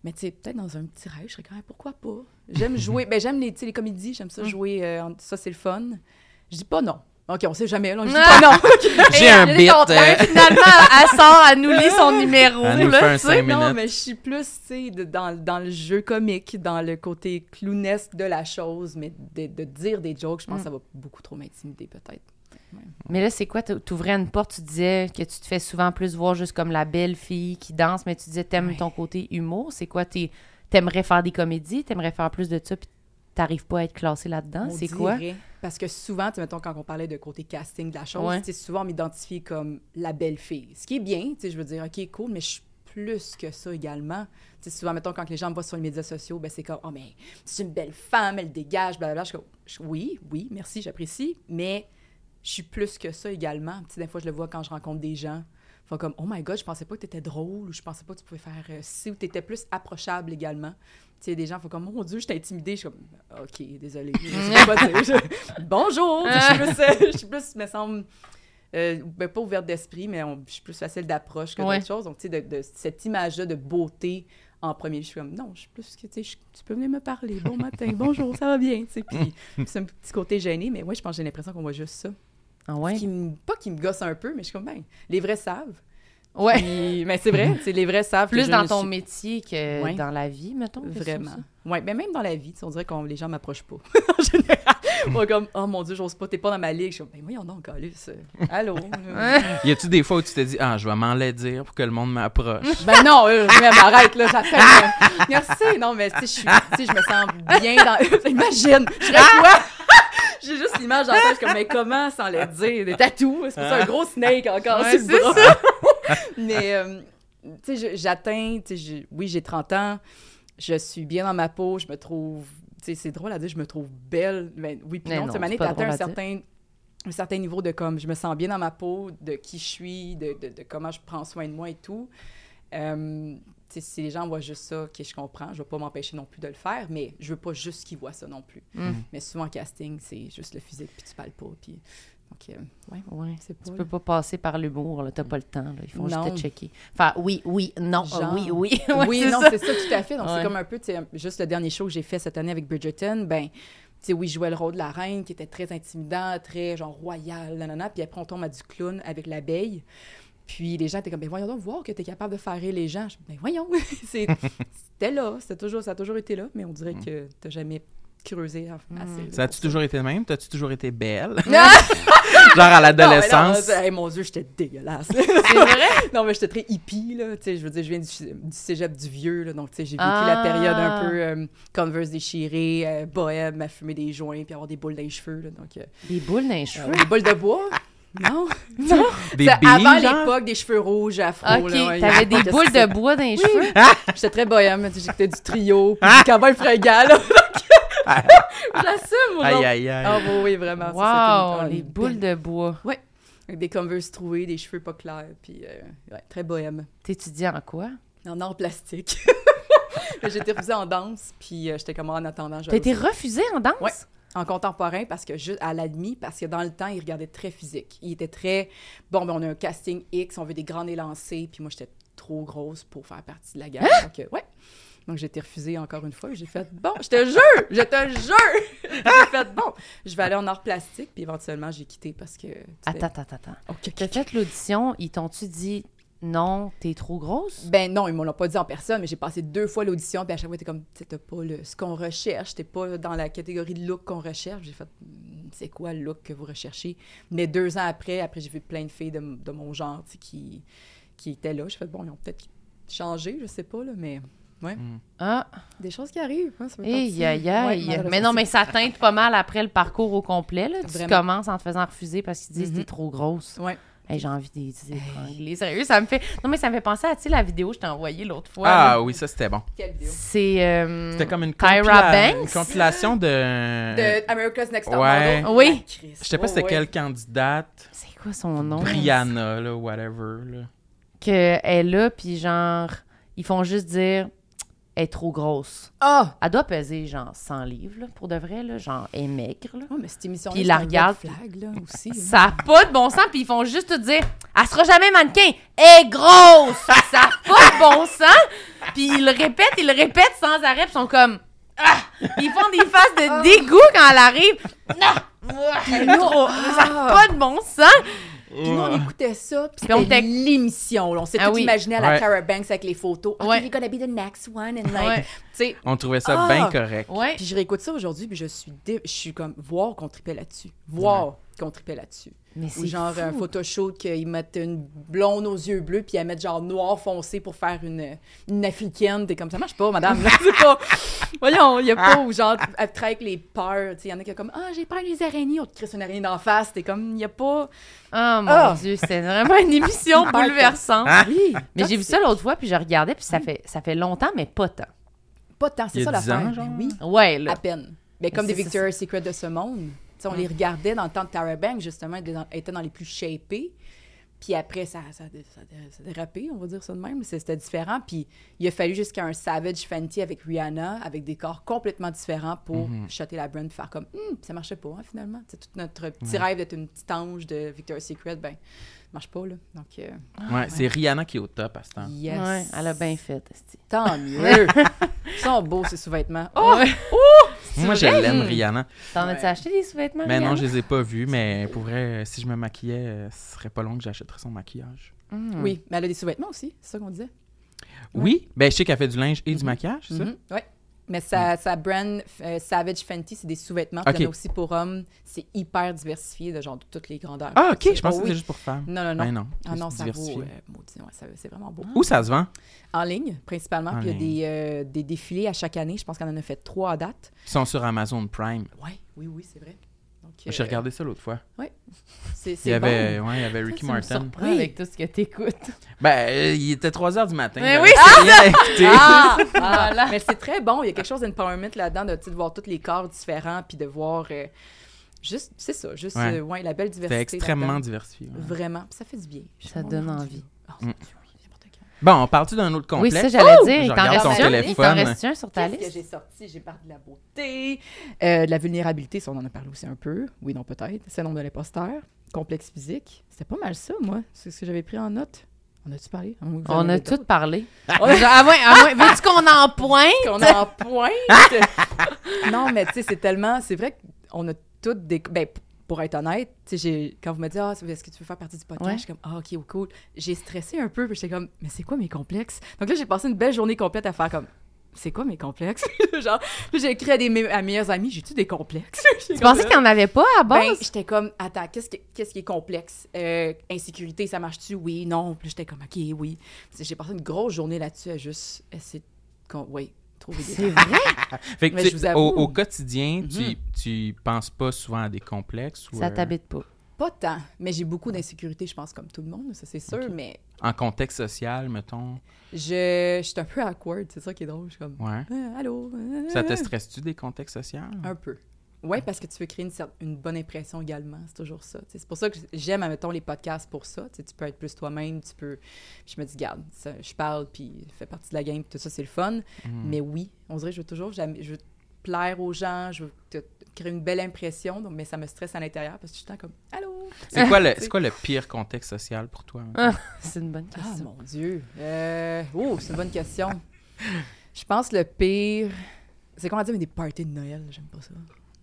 Mais tu sais, peut-être dans un petit rêve, je serais quand même, pourquoi pas? J'aime jouer, ben j'aime les, les comédies, j'aime ça Mm. jouer, euh, ça c'est le fun. Je dis pas non. OK, on sait jamais, là, pas non. J'ai un est bit. euh, Finalement, elle sort, elle nous lit son numéro. Elle nous là, fait un tu sais. cinq non, mais je suis plus, tu sais, dans, dans le jeu comique, dans le côté clownesque de la chose, mais de, de dire des jokes, je pense Mm. que ça va beaucoup trop m'intimider, peut-être. Mais là, c'est quoi? t'ou- T'ouvrais une porte, tu disais que tu te fais souvent plus voir juste comme la belle fille qui danse, mais tu disais t'aimes Ouais. ton côté humour. C'est quoi? t'es- T'aimerais faire des comédies? T'aimerais faire plus de ça, puis t'arrives pas à être classé là-dedans? C'est quoi? Parce que souvent, tu sais, mettons, quand on parlait de côté casting de la chose, Ouais. souvent, on m'identifie comme la belle fille. Ce qui est bien, tu sais, je veux dire, OK, cool, mais je suis plus que ça également. Tu sais, souvent, mettons, quand les gens me voient sur les médias sociaux, ben c'est comme, oh, mais c'est une belle femme, elle dégage, blablabla. Je je- oui, oui, merci, j'apprécie, mais je suis plus que ça également. Tu sais, des fois, je le vois quand je rencontre des gens. Font comme, oh my god, je pensais pas que tu étais drôle, ou je pensais pas que tu pouvais faire euh, ci, ou tu étais plus approchable également. Tu sais, des gens font comme, mon Dieu, je t'ai intimidée. Je suis comme, OK, désolé. Je sais pas dire. Je- Bonjour! Tu sais, Je suis plus, euh, je suis plus, me semble, euh, ben, pas ouverte d'esprit, mais on- je suis plus facile d'approche que Ouais. d'autres choses. Donc, tu sais, de, de cette image-là de beauté en premier, je suis comme, non, je suis plus que, tu sais, je- tu peux venir me parler. Bon matin, bonjour, ça va bien, tu sais. Puis, c'est un petit côté gêné, mais moi, je pense que j'ai l'impression qu'on voit juste ça. Ah ouais? Qui me- pas qui me gosse un peu, mais je suis comme, ben, les vrais savent. Ouais. Puis- mais c'est vrai, c'est les vrais savent. Plus je dans ton suis métier que Ouais. dans la vie, mettons. Vraiment. Oui, mais même dans la vie, tu sais, on dirait que les gens m'approchent pas. en général. Moi, comme, oh mon Dieu, j'ose pas, t'es pas dans ma ligue. Je suis comme, ben voyons donc, Calus. Allô? Y a-tu des fois où tu te dis, ah, je vais m'en dire pour que le monde m'approche? ben non, euh, même arrête, là, j'appelle. euh, Merci. Non, mais tu sais, je suis- tu sais, je me sens bien dans. Imagine, je serais quoi? J'ai juste l'image la tête, comme, mais comment sans le dire? Des tatous, c'est pour ça un gros snake encore Ouais, sur le bras. mais, euh, tu sais, j'atteins, tu sais, j'ai- oui, j'ai 30 ans, je suis bien dans ma peau, je me trouve, tu sais, c'est drôle à dire, je me trouve belle. Ben, oui, puis Mais non, non, tu drôle un certain, un certain niveau de comme, je me sens bien dans ma peau, de qui je suis, de, de, de comment je prends soin de moi et tout. Euh, si les gens voient juste ça, ok, je comprends, je vais pas m'empêcher non plus de le faire, mais je veux pas juste qu'ils voient ça non plus. Mm. Mais souvent en casting, c'est juste le physique, puis tu parles pas, puis... Donc, euh, ouais, Ouais. c'est pas... Tu peux pas passer par l'humour, là. T'as pas le temps, là. Ils font juste te checker. Enfin, oui, oui, non, Genre. ah, oui, oui. Ouais, oui, c'est non, ça. c'est ça, tout à fait. Donc, Ouais. c'est comme un peu, tu sais, juste le dernier show que j'ai fait cette année avec Bridgerton, ben, tu sais, oui, je jouais le rôle de la reine qui était très intimidant, très, genre, royal, nanana, puis après, on tombe à du clown avec l'abeille. Puis les gens étaient comme, ben voyons donc voir que tu es capable de faire rire les gens. Je dis, ben voyons, C'est- c'était là, c'était toujours, ça a toujours été là, mais on dirait que tu n'as jamais creusé assez. là, Mm. Ça a-tu toujours été le même? T'as-tu toujours été belle? Genre à l'adolescence? hey, mon Dieu, j'étais dégueulasse. C'est vrai? non, mais j'étais très hippie, là. Tu sais, je veux dire, je viens du, du cégep du vieux, là. Donc, tu sais, j'ai vécu Ah. la période un peu euh, Converse déchirée, euh, bohème, à fumer des joints, puis avoir des boules dans les cheveux, là. Donc, euh, Des boules dans les cheveux? euh, des boules de bois. Non? Des billes, avant l'époque des cheveux rouges afro. OK, ouais, t'avais des boules de bois dans les cheveux? J'étais très bohème. J'écoutais du trio, puis du cowboy fringant, là. J'assume, Aïe, non? aïe, aïe. Ah, oui, oui, vraiment. Wow, les boules belle- de bois. Avec des Converse troués, des cheveux pas clairs, puis euh, ouais, très bohème. T'étudies en quoi? En art plastique. Été refusée en danse, puis euh, j'étais comme en attendant. T'as été aussi- refusée en danse? Ouais. En contemporain, parce que juste à l'admis, parce que dans le temps, il regardait très physique. Il était très. Bon, ben, on a un casting X, on veut des grands élancés, puis moi, j'étais trop grosse pour faire partie de la gamme. Hein? Donc, euh, ouais. Donc, j'ai été refusée encore une fois. J'ai fait bon, je te jure, je te jure. j'ai fait bon, je vais aller en art plastique, puis éventuellement, j'ai quitté parce que. tu Attends, attends, attends. OK, T'as fait l'audition, ils t'ont-tu dit non, t'es trop grosse? Ben non, ils me l'ont pas dit en personne, mais j'ai passé deux fois l'audition, puis à chaque fois, t'es comme, t'as pas le, ce qu'on recherche, t'es pas dans la catégorie de look qu'on recherche. J'ai fait, Hmm, c'est quoi le look que vous recherchez? Mais deux ans après, après j'ai vu plein de filles de, mon genre tu sais, qui, qui étaient là. Je fais bon, ils ont peut-être changé, je sais pas, là, mais Ah, des choses qui arrivent. hein, ça fait aïe, aïe, Ouais, mais non, mais ça teinte pas mal après le parcours au complet. Là. Tu Vraiment. commences en te faisant refuser parce qu'ils disent Mhm. t'es trop grosse. Ouais. Hey, j'ai envie de les étrangler. Sérieux, ça me fait. Non, mais ça me fait penser à tu sais, la vidéo que je t'ai envoyée l'autre fois. Ah là. oui, ça c'était bon. Quelle vidéo? C'est. euh, C'était comme une, compila- Banks? une compilation de. De America's Next Top Ouais. Model. Oui. La Christ. Je sais pas Oh, c'était ouais. quelle candidate. C'est quoi son nom? Brianna, là, whatever. Là. qu'elle est là, puis genre, ils font juste dire, elle est trop grosse. Ah! Elle doit peser genre 100 livres, là, pour de vrai, là, genre, elle est maigre, là. Oh, mais cette émission Puis la regarde, flag, là, aussi. Ça n'a pas de bon sens, puis ils font juste te dire, elle sera jamais mannequin, elle est grosse! ça n'a pas de bon sens! Puis ils le répètent, ils le répètent sans arrêt, puis ils sont comme, ah! Ils font des faces de dégoût quand elle arrive. Non! Nous, Trop- Ça n'a ah! pas de bon sens! Puis nous, on écoutait ça, puis c'était était- l'émission. On s'est Ah tout oui. imaginé à la Ouais. Cara Banks avec les photos. OK, Ouais. you're gonna be the next one. And like, Ouais. tu sais, On trouvait ça Ah! bien correct. Ouais. Puis je réécoute ça aujourd'hui, puis je suis, dé- je suis comme, voir qu'on tripait là-dessus. Voir qu'on tripait là-dessus. Mais Ou c'est genre fou. un photoshoot qu'ils mettent une blonde aux yeux bleus, puis ils mettent genre noir foncé pour faire une, une africaine. T'es comme, ça marche pas, madame. là. C'est pas... Voyons, il y a pas, ou genre, elle travaille avec les peurs. Il y en a qui sont comme, ah, j'ai peur des araignées. On te crisse une araignée d'en face. T'es comme, il y a pas. Oh mon Ah! Dieu, c'était vraiment une émission bouleversante. Oui. Mais j'ai vu ça l'autre fois, puis je regardais, puis ça fait, ça fait longtemps, mais pas tant. Pas tant, c'est ça 10 ans, l'affaire. genre? Oui. Ouais, là. À peine. Mais comme C'est- des c'est- Victoria's Secret de ce monde. On les regardait dans le temps de Tara Banks, justement, était dans- les plus shapés. Puis après, ça, ça, ça, dérapé, on va dire ça de même. C'était différent. Puis il a fallu jusqu'à un Savage Fenty avec Rihanna, avec des corps complètement différents pour shotter la brand, faire comme, Hum, ça marchait pas, hein, finalement. C'est tout notre petit rêve d'être une petite ange de Victoria's Secret, ben, marche pas, là. Donc, euh, Ouais, c'est Rihanna qui est au top à ce temps. yes. Ouais, elle a bien fait. Tant mieux. Ils sont beaux, ces sous-vêtements. Oh! Ouais. Moi, je l'aime. Rihanna. T'en as-tu acheté des sous-vêtements? Mais non, Rihanna? je les ai pas vus, mais pour vrai, si je me maquillais, euh, ce serait pas long que j'achèterais son maquillage. Mm. Oui, mais elle a des sous-vêtements aussi, c'est ça qu'on disait. Oui, ben je sais qu'elle fait du linge et du Mhm. maquillage, c'est ça? Mhm, ouais. Mais sa, sa brand euh, Savage Fenty, c'est des sous-vêtements. Ok. Puis Il y en a aussi pour hommes. C'est hyper diversifié, de genre de toutes les grandeurs. Ah, ok, je pensais oh que oui. c'était juste pour femmes. Non, non, non. Ben non. ah c'est non, ça vaut. euh, maudit, ouais, c'est vraiment beau. Où ça se vend? En ligne, principalement. En puis il y a ligne. des, euh, des défilés à chaque année. Je pense qu'on en a fait trois à date. Ils sont sur Amazon Prime. Ouais, oui, oui, c'est vrai. J'ai euh, regardé ça l'autre fois. C'est Il y c'est avait, bon. ouais, il y avait Ricky Martin. Oui. avec tout ce que t'écoutes. Ben, euh, il était 3 h du matin. Mais oui, écouter. Ah, ah, Voilà. mais c'est très bon. Il y a quelque chose d'empowerment là-dedans, de, de voir tous les corps différents, puis de voir euh, juste, c'est ça, juste, Ouais. euh, ouais, la belle diversité. C'était extrêmement diversifié. ouais. Vraiment. Puis ça fait du bien. Ça donne envie. Bon, on parle-tu d'un autre Oui, complexe? ça, j'allais Je dire. Il t'en regarde ton un? Il t'en téléphone. reste un sur ta Qu'est-ce que liste? j'ai sorti? J'ai parlé de la beauté, euh, de la vulnérabilité, ça on en a parlé aussi un peu. Oui, non, peut-être. Syndrome de l'imposteur, complexe physique. C'était pas mal ça, moi. C'est ce que j'avais pris en note. On a-tu parlé? On a tout parlé. On a- Ah ouais, ah ouais. Veux-tu qu'on en pointe? qu'on en pointe? non, mais tu sais, c'est tellement. C'est vrai qu'on a toutes des. Ben, pour être honnête, quand vous me dites, ah, est-ce que tu veux faire partie du podcast? Ouais. Je suis comme, ah, ok, cool. J'ai stressé un peu, puis j'étais comme, mais c'est quoi mes complexes? Donc là, j'ai passé une belle journée complète à faire comme, c'est quoi mes complexes? Genre, j'ai écrit à, des, à mes meilleurs amis, j'ai-tu des complexes? Tu pensais qu'il n'y en avait pas à Ben, base? j'étais comme, attends, qu'est-ce qui, est complexe? Euh, insécurité, ça marche-tu? Oui, non. Puis j'étais comme, OK, oui. J'ai passé une grosse journée là-dessus à juste essayer de. Oui, trouver des. C'est vrai? Fait que, Mais tu je sais, vous au, avoue. au quotidien, tu, Mhm. tu penses pas souvent à des complexes ou Ça euh, t'habite pas. Pas tant, mais j'ai beaucoup d'insécurité, je pense, comme tout le monde, ça c'est sûr, mais en contexte social, mettons? je, je suis un peu awkward, c'est ça qui est drôle. Je suis comme, Ouais. Ah, allô? ah, Ça te stresse-tu des contextes sociaux? Un peu. Oui, parce que tu veux créer une, bonne impression également, c'est toujours ça. C'est pour ça que j'aime, admettons, les podcasts pour ça. Tu peux être plus toi-même, tu peux... Puis je me dis, garde, ça, je parle, puis je fais partie de la game, puis tout ça, c'est le fun. Mhm. Mais oui, on dirait que je veux toujours, je veux plaire aux gens, je veux te- créer une belle impression, donc, mais ça me stresse à l'intérieur parce que je suis tout le temps comme, allô? C'est quoi, le, c'est quoi le pire contexte social pour toi? Ah, c'est une bonne Ah, question. mon Dieu. Euh, Oh, c'est une bonne question. Je pense le pire. C'est comment dire, mais des parties de Noël, j'aime pas ça.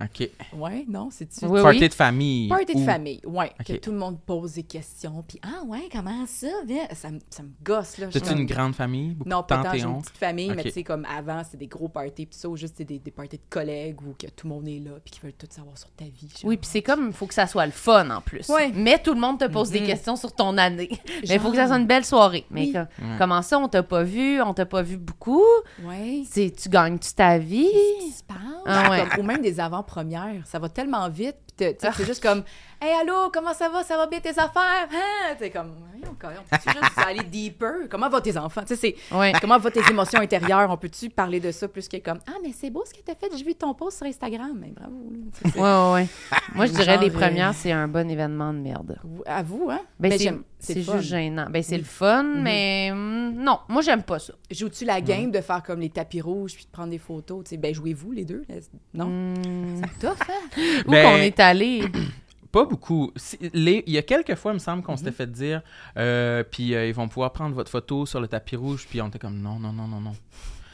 OK. Ouais, non, c'est-tu? Oui, Party oui. de famille. Party de famille, ouais. Que tout le monde pose des questions, puis ah ouais, comment ça? Viens. Ça, me- ça me gosse, là. T'as-tu suis une grande famille? Beaucoup Non, de pas tant, j'ai une petite famille, mais tu sais, comme avant, c'était des gros parties, puis ça, ou juste des, des parties de collègues, ou que tout le monde est là, puis qu'ils veulent tout savoir sur ta vie. genre. Oui, puis c'est comme, il faut que ça soit le fun en plus. Ouais. Mais tout le monde te pose des Mhm. questions sur ton année. Mais il faut que ça soit une belle soirée. Mais Oui. comme- Ouais. comment ça, on t'a pas vu, on t'a pas vu beaucoup? Ouais. C'est, tu gagnes-tu ta vie? Qu'est-ce qui se passe? Ah ouais. Comme- ou même des avant-premières. Ça va tellement vite. Puis t'es- tu sais, c'est juste comme Hey, allô, comment ça va? Ça va bien tes affaires? Hein? C'est comme, on peut juste aller deeper? Comment vont tes enfants? Tu sais, c'est Ouais. comment vont tes émotions intérieures? On peut-tu parler de ça plus que comme Ah, mais c'est beau ce que t'as fait, j'ai vu ton post sur Instagram. Mais bravo. là. Tu sais, c'est- Ouais, ouais, ouais. Moi, je dirais Genre, les euh, premières, c'est un bon événement de merde. À vous, hein? Ben, Mais c'est, c'est juste gênant. Ben, c'est le fun, mais hum, non, moi, j'aime pas ça. Joues-tu la game de faire comme les tapis rouges puis de prendre des photos? Tu sais, ben, jouez-vous les deux? là? Non? Hum, Tough, hein? Où Ben, qu'on est allé? Pas beaucoup. Les- il y a quelques fois, il me semble, qu'on Mhm. s'était fait dire, euh, puis euh, ils vont pouvoir prendre votre photo sur le tapis rouge, puis on était comme non, non, non, non, non.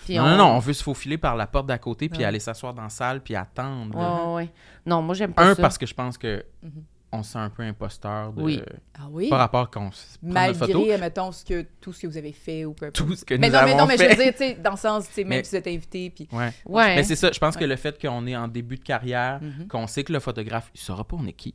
Puis non, on- non, non, on veut se faufiler par la porte d'à côté, puis Ouais. aller s'asseoir dans la salle, puis attendre. Ouais, ouais. Non, moi, j'aime pas Un, ça. parce que je pense que Mhm. On se sent un peu imposteur de, Oui. Ah oui? par rapport qu'on. Malgré, mettons, ce que, tout ce que vous avez fait ou peu importe. Tout ce que mais nous non, mais avons non, mais je fait. veux dire, tu sais, dans le sens, tu sais, même Mais- si vous êtes invité, puis... Ouais. Ouais. Mais c'est ça, je pense que le fait qu'on est en début de carrière, Mhm. qu'on sait que le photographe, il saura pas on est qui.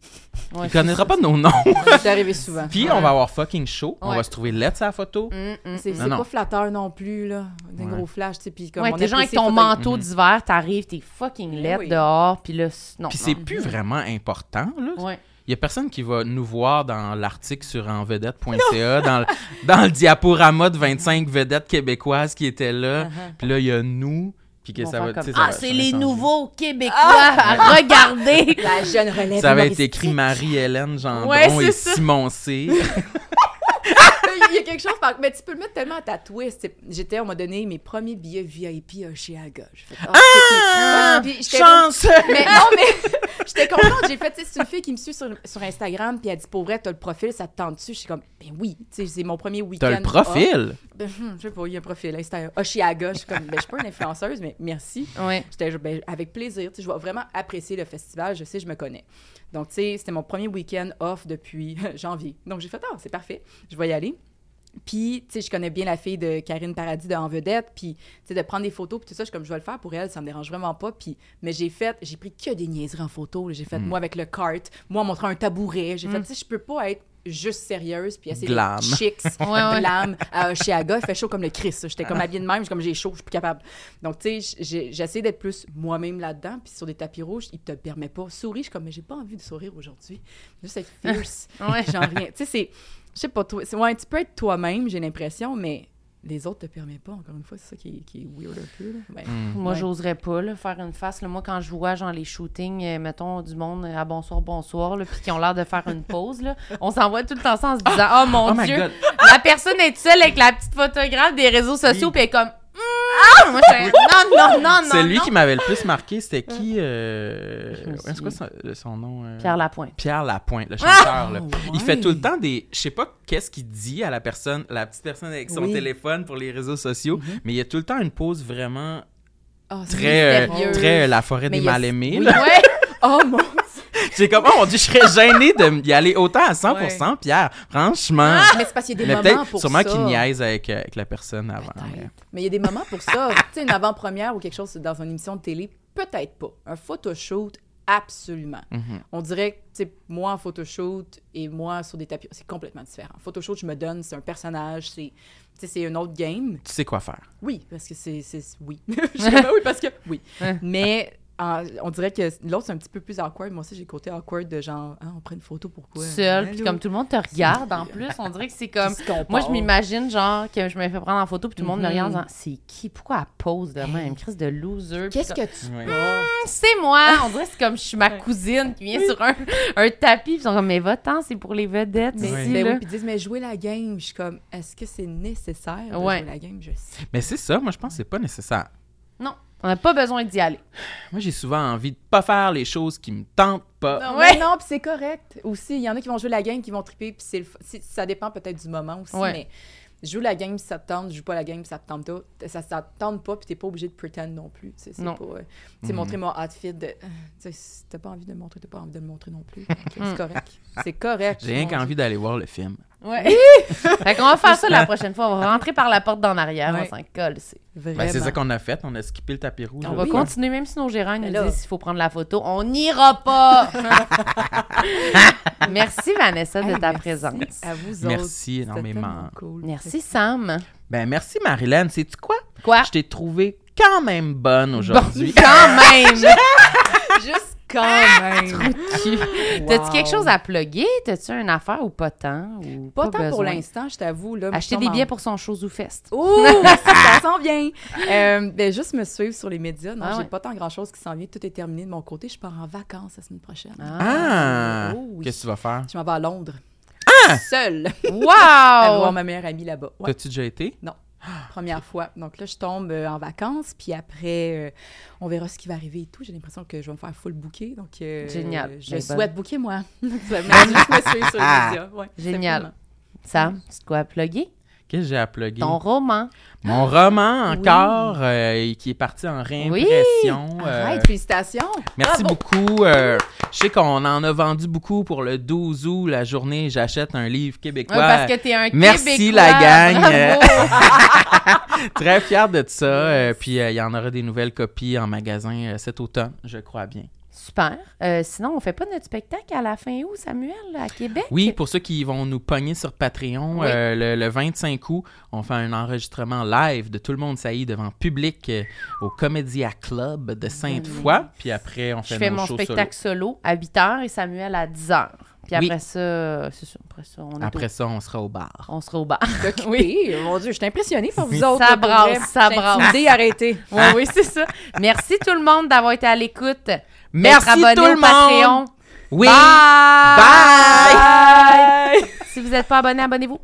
Ouais, il connaîtra pas nos noms. C'est arrivé souvent. Puis on va avoir fucking chaud, on va se trouver lettre sa photo. Hum, hum. C'est pas flatteur non plus, là. Des Ouais. gros flashs, tu sais, puis comme Ouais, on t'es genre avec ton manteau Mhm. d'hiver, t'arrives, t'es fucking Eh oui. dehors, puis là, non. Puis c'est non. plus vraiment important, là. Il y a personne qui va nous voir dans l'article sur envedette.ca, dans, le- dans le diaporama de 25 vedettes québécoises qui étaient là. Uh-huh. Puis là, il y a nous, puis que vont ça va... comme, ça Ah, va- c'est va les changer. nouveaux Québécois Ah! à regarder! La jeune relève Ça été humoristique. écrit Marie-Hélène Gendron Ouais, et ça. Simon C. Il y a quelque chose, par... mais tu peux le mettre tellement à ta twist. J'étais, on m'a donné mes premiers billets VIP à chez Aga. J'ai fait, ah, Ah! puis Chance! Mais non, mais j'étais contente. J'ai fait, tu sais, c'est une fille qui me suit sur, sur Instagram, puis elle dit, pour vrai, t'as le profil, ça te tente dessus. Je suis comme, ben oui, c'est mon premier week-end. T'as le profil? off. Ben, hum, je sais pas, il y a un profil, Instagram. Oshiaga. Je suis comme, ben, je suis pas une influenceuse, mais merci. Ouais. J'étais ben, avec plaisir. Je vais vraiment apprécier le festival. Je sais, je me connais. Donc, tu sais, c'était mon premier week-end off depuis janvier. Donc, j'ai fait, ah, c'est parfait. Je vais y aller. Puis, tu sais, je connais bien la fille de Karine Paradis de En Vedette. Puis, tu sais, de prendre des photos, puis tout ça, je suis comme, je vais le faire pour elle, ça me dérange vraiment pas. Puis, mais j'ai fait, j'ai pris que des niaiseries en photo. J'ai fait, moi, avec le cart, moi, en montrant un tabouret. J'ai fait, tu sais, je peux pas être juste sérieuse, puis essayer Glam. chics, Ouais, ouais. glam. À Chiaga, il fait chaud comme le Christ. J'étais comme habillée de même, comme j'ai chaud, je suis plus capable. Donc, tu sais, j'ai- j'essaie d'être plus moi-même là-dedans, puis sur des tapis rouges, il te permet pas. Souris, je suis comme, mais j'ai pas envie de sourire aujourd'hui. Juste être fierce. Ouais. Genre rien. Tu sais, c'est. Je sais pas, toi. c'est- Ouais, tu peux être toi-même, j'ai l'impression, mais les autres te permettent pas, encore une fois. C'est ça qui est, qui est weird un peu. Là. Ben, Hmm. Moi, ouais. j'oserais pas là, faire une face. là. Moi, quand je vois genre les shootings, euh, mettons, du monde euh, à bonsoir, bonsoir, puis qui ont l'air de faire une pause, là, on s'envoie tout le temps ça en se disant Oh mon Oh my Dieu, la personne est seule avec la petite photographe des réseaux sociaux, Oui. puis elle est comme! Moi, je fais, Non, non, non, non. C'est lui non. qui m'avait le plus marqué, c'était qui? Euh... C'est quoi son, son nom? euh? Pierre Lapointe. Pierre Lapointe, le chanteur. là. Oh, Il fait tout le temps des. Je sais pas qu'est-ce qu'il dit à la personne, la petite personne avec son Oui. téléphone pour les réseaux sociaux, Mhm. mais il y a tout le temps une pose vraiment Ah, très, euh, très euh, la forêt Mais des mal-aimés. Oui. Ouais. Oh mon J'ai comme, oh mon dieu, je serais gênée d'y aller autant à 100%, Pierre. Franchement. Mais c'est parce qu'il y a des mais moments pour sûrement ça. qu'il niaise avec, euh, avec la personne avant. mais- il y a des moments pour ça. tu sais, une avant-première ou quelque chose dans une émission de télé, peut-être pas. Un photoshoot, absolument. Mhm. On dirait que, tu sais, moi en photoshoot et moi sur des tapis, c'est complètement différent. Photoshoot, je me donne, c'est un personnage, c'est, tu sais, c'est une autre game. Tu sais quoi faire. Oui, parce que c'est, oui. je sais pas, oui, parce que, oui. Mais en- on dirait que l'autre, c'est un petit peu plus awkward. Moi aussi, j'ai le côté awkward de genre, ah, on prend une photo, pourquoi? Seul, puis comme tout le monde te regarde en plus, on dirait que c'est comme. Moi, je m'imagine, genre, que je me fais prendre en photo, puis tout le monde me Mhm. regarde en disant C'est qui? Pourquoi elle pose de même? Crise de loser. Puis Qu'est-ce que tu Ouais. portes? C'est moi On dirait que c'est comme je suis ma cousine qui vient sur un, un tapis, puis ils sont comme Mais va-t'en, c'est pour les vedettes Mais, ici. ben là. oui, puis ils disent, mais jouer la game, je suis comme, est-ce que c'est nécessaire de Ouais. jouer la game? Je sais. Mais c'est ça, moi je pense que c'est pas nécessaire. Non, on n'a pas besoin d'y aller. Moi j'ai souvent envie de pas faire les choses qui me tentent pas. Non, Ouais. mais non, puis c'est correct. Aussi, il y en a qui vont jouer la game, qui vont triper, puis c'est le ça dépend peut-être du moment aussi, Ouais. mais joue la game si ça te tente, joue pas la game si ça te tente pas. Ça, ça te tente pas, puis t'es pas obligé de pretend non plus. tu sais, C'est Non. pas. euh, Mhm. montrer mon outfit de. euh, si t'as pas envie de le montrer, t'as pas envie de le montrer non plus. C'est correct. C'est correct. J'ai rien qu'envie d'aller voir le film. Ouais. fait qu'on va faire ça la prochaine fois. On va rentrer par la porte d'en arrière. Ouais. On s'en colle. c'est-. Ben, c'est ça qu'on a fait. On a skippé le tapis rouge. On va oui. continuer, même si nos gérants nous disent s'il faut prendre la photo. On n'ira pas! Merci, Vanessa, de Hey, ta merci présence. À vous autres. Merci énormément. Cool. Merci, Sam. Ben, merci, Marilyn. Sais-tu quoi? Quoi? Je t'ai trouvé quand même bonne aujourd'hui. Quand même! Juste quand même. T'as-tu quelque chose à plugger? T'as-tu une affaire ou pas tant? Ou Pas tant pour l'instant, je t'avoue. là, Acheter des en- billets pour son show Zoo Fest. Ouh, ça s'en vient. Euh, ben, juste me suivre sur les médias. Non, Ah j'ai ouais. pas tant grand-chose qui s'en vient. Tout est terminé de mon côté. Je pars en vacances la semaine prochaine. Ah! Oh oui. Qu'est-ce que tu vas faire? Je m'en vais à Londres. Seule. Aller voir Wow! ma meilleure amie là-bas. Ouais, T'as-tu déjà été? première fois. Donc là, je tombe euh, en vacances. Puis après, euh, on verra ce qui va arriver et tout. J'ai l'impression que je vais me faire full booker. Donc, euh, Génial. Je Ben, souhaite booker, moi. Mais juste me suivre sur les médias. Ouais, Génial. simplement. Sam, tu te quoi à plugger? Qu'est-ce que j'ai à plugger? Ton roman. Mon roman encore, euh, qui est parti en réimpression. euh, Arrête, félicitations. merci Bravo. beaucoup. euh, je sais qu'on en a vendu beaucoup pour le 12 août, la journée. J'achète un livre québécois. Ouais, parce que t'es un Merci, Québécois. la gang. Très fier de ça. euh, puis euh, il y en aura des nouvelles copies en magasin euh, cet automne, je crois bien. Super. Euh, sinon, on fait pas notre spectacle à la fin août, Samuel, à Québec? Oui, pour ceux qui vont nous pogner sur Patreon, Oui. euh, le, le 25 août, on fait un enregistrement live de Tout le monde saillit devant public euh, au Comédia Club de Sainte-Foy. Puis après, on fait Je fais nos mon shows spectacle solo. à 8 h et Samuel à 10 h. Puis Oui. après ça, c'est ça. Après ça, on, Après au- ça, on sera au bar. on sera au bar. Oui, mon Dieu, je suis impressionnée par vous autres. Ça brasse, ça brasse. arrêtez. Oui, oui, c'est ça. Merci tout le monde d'avoir été à l'écoute. Merci tout le au Patreon. Oui! Bye! Bye! Si vous n'êtes pas abonné, abonnez-vous.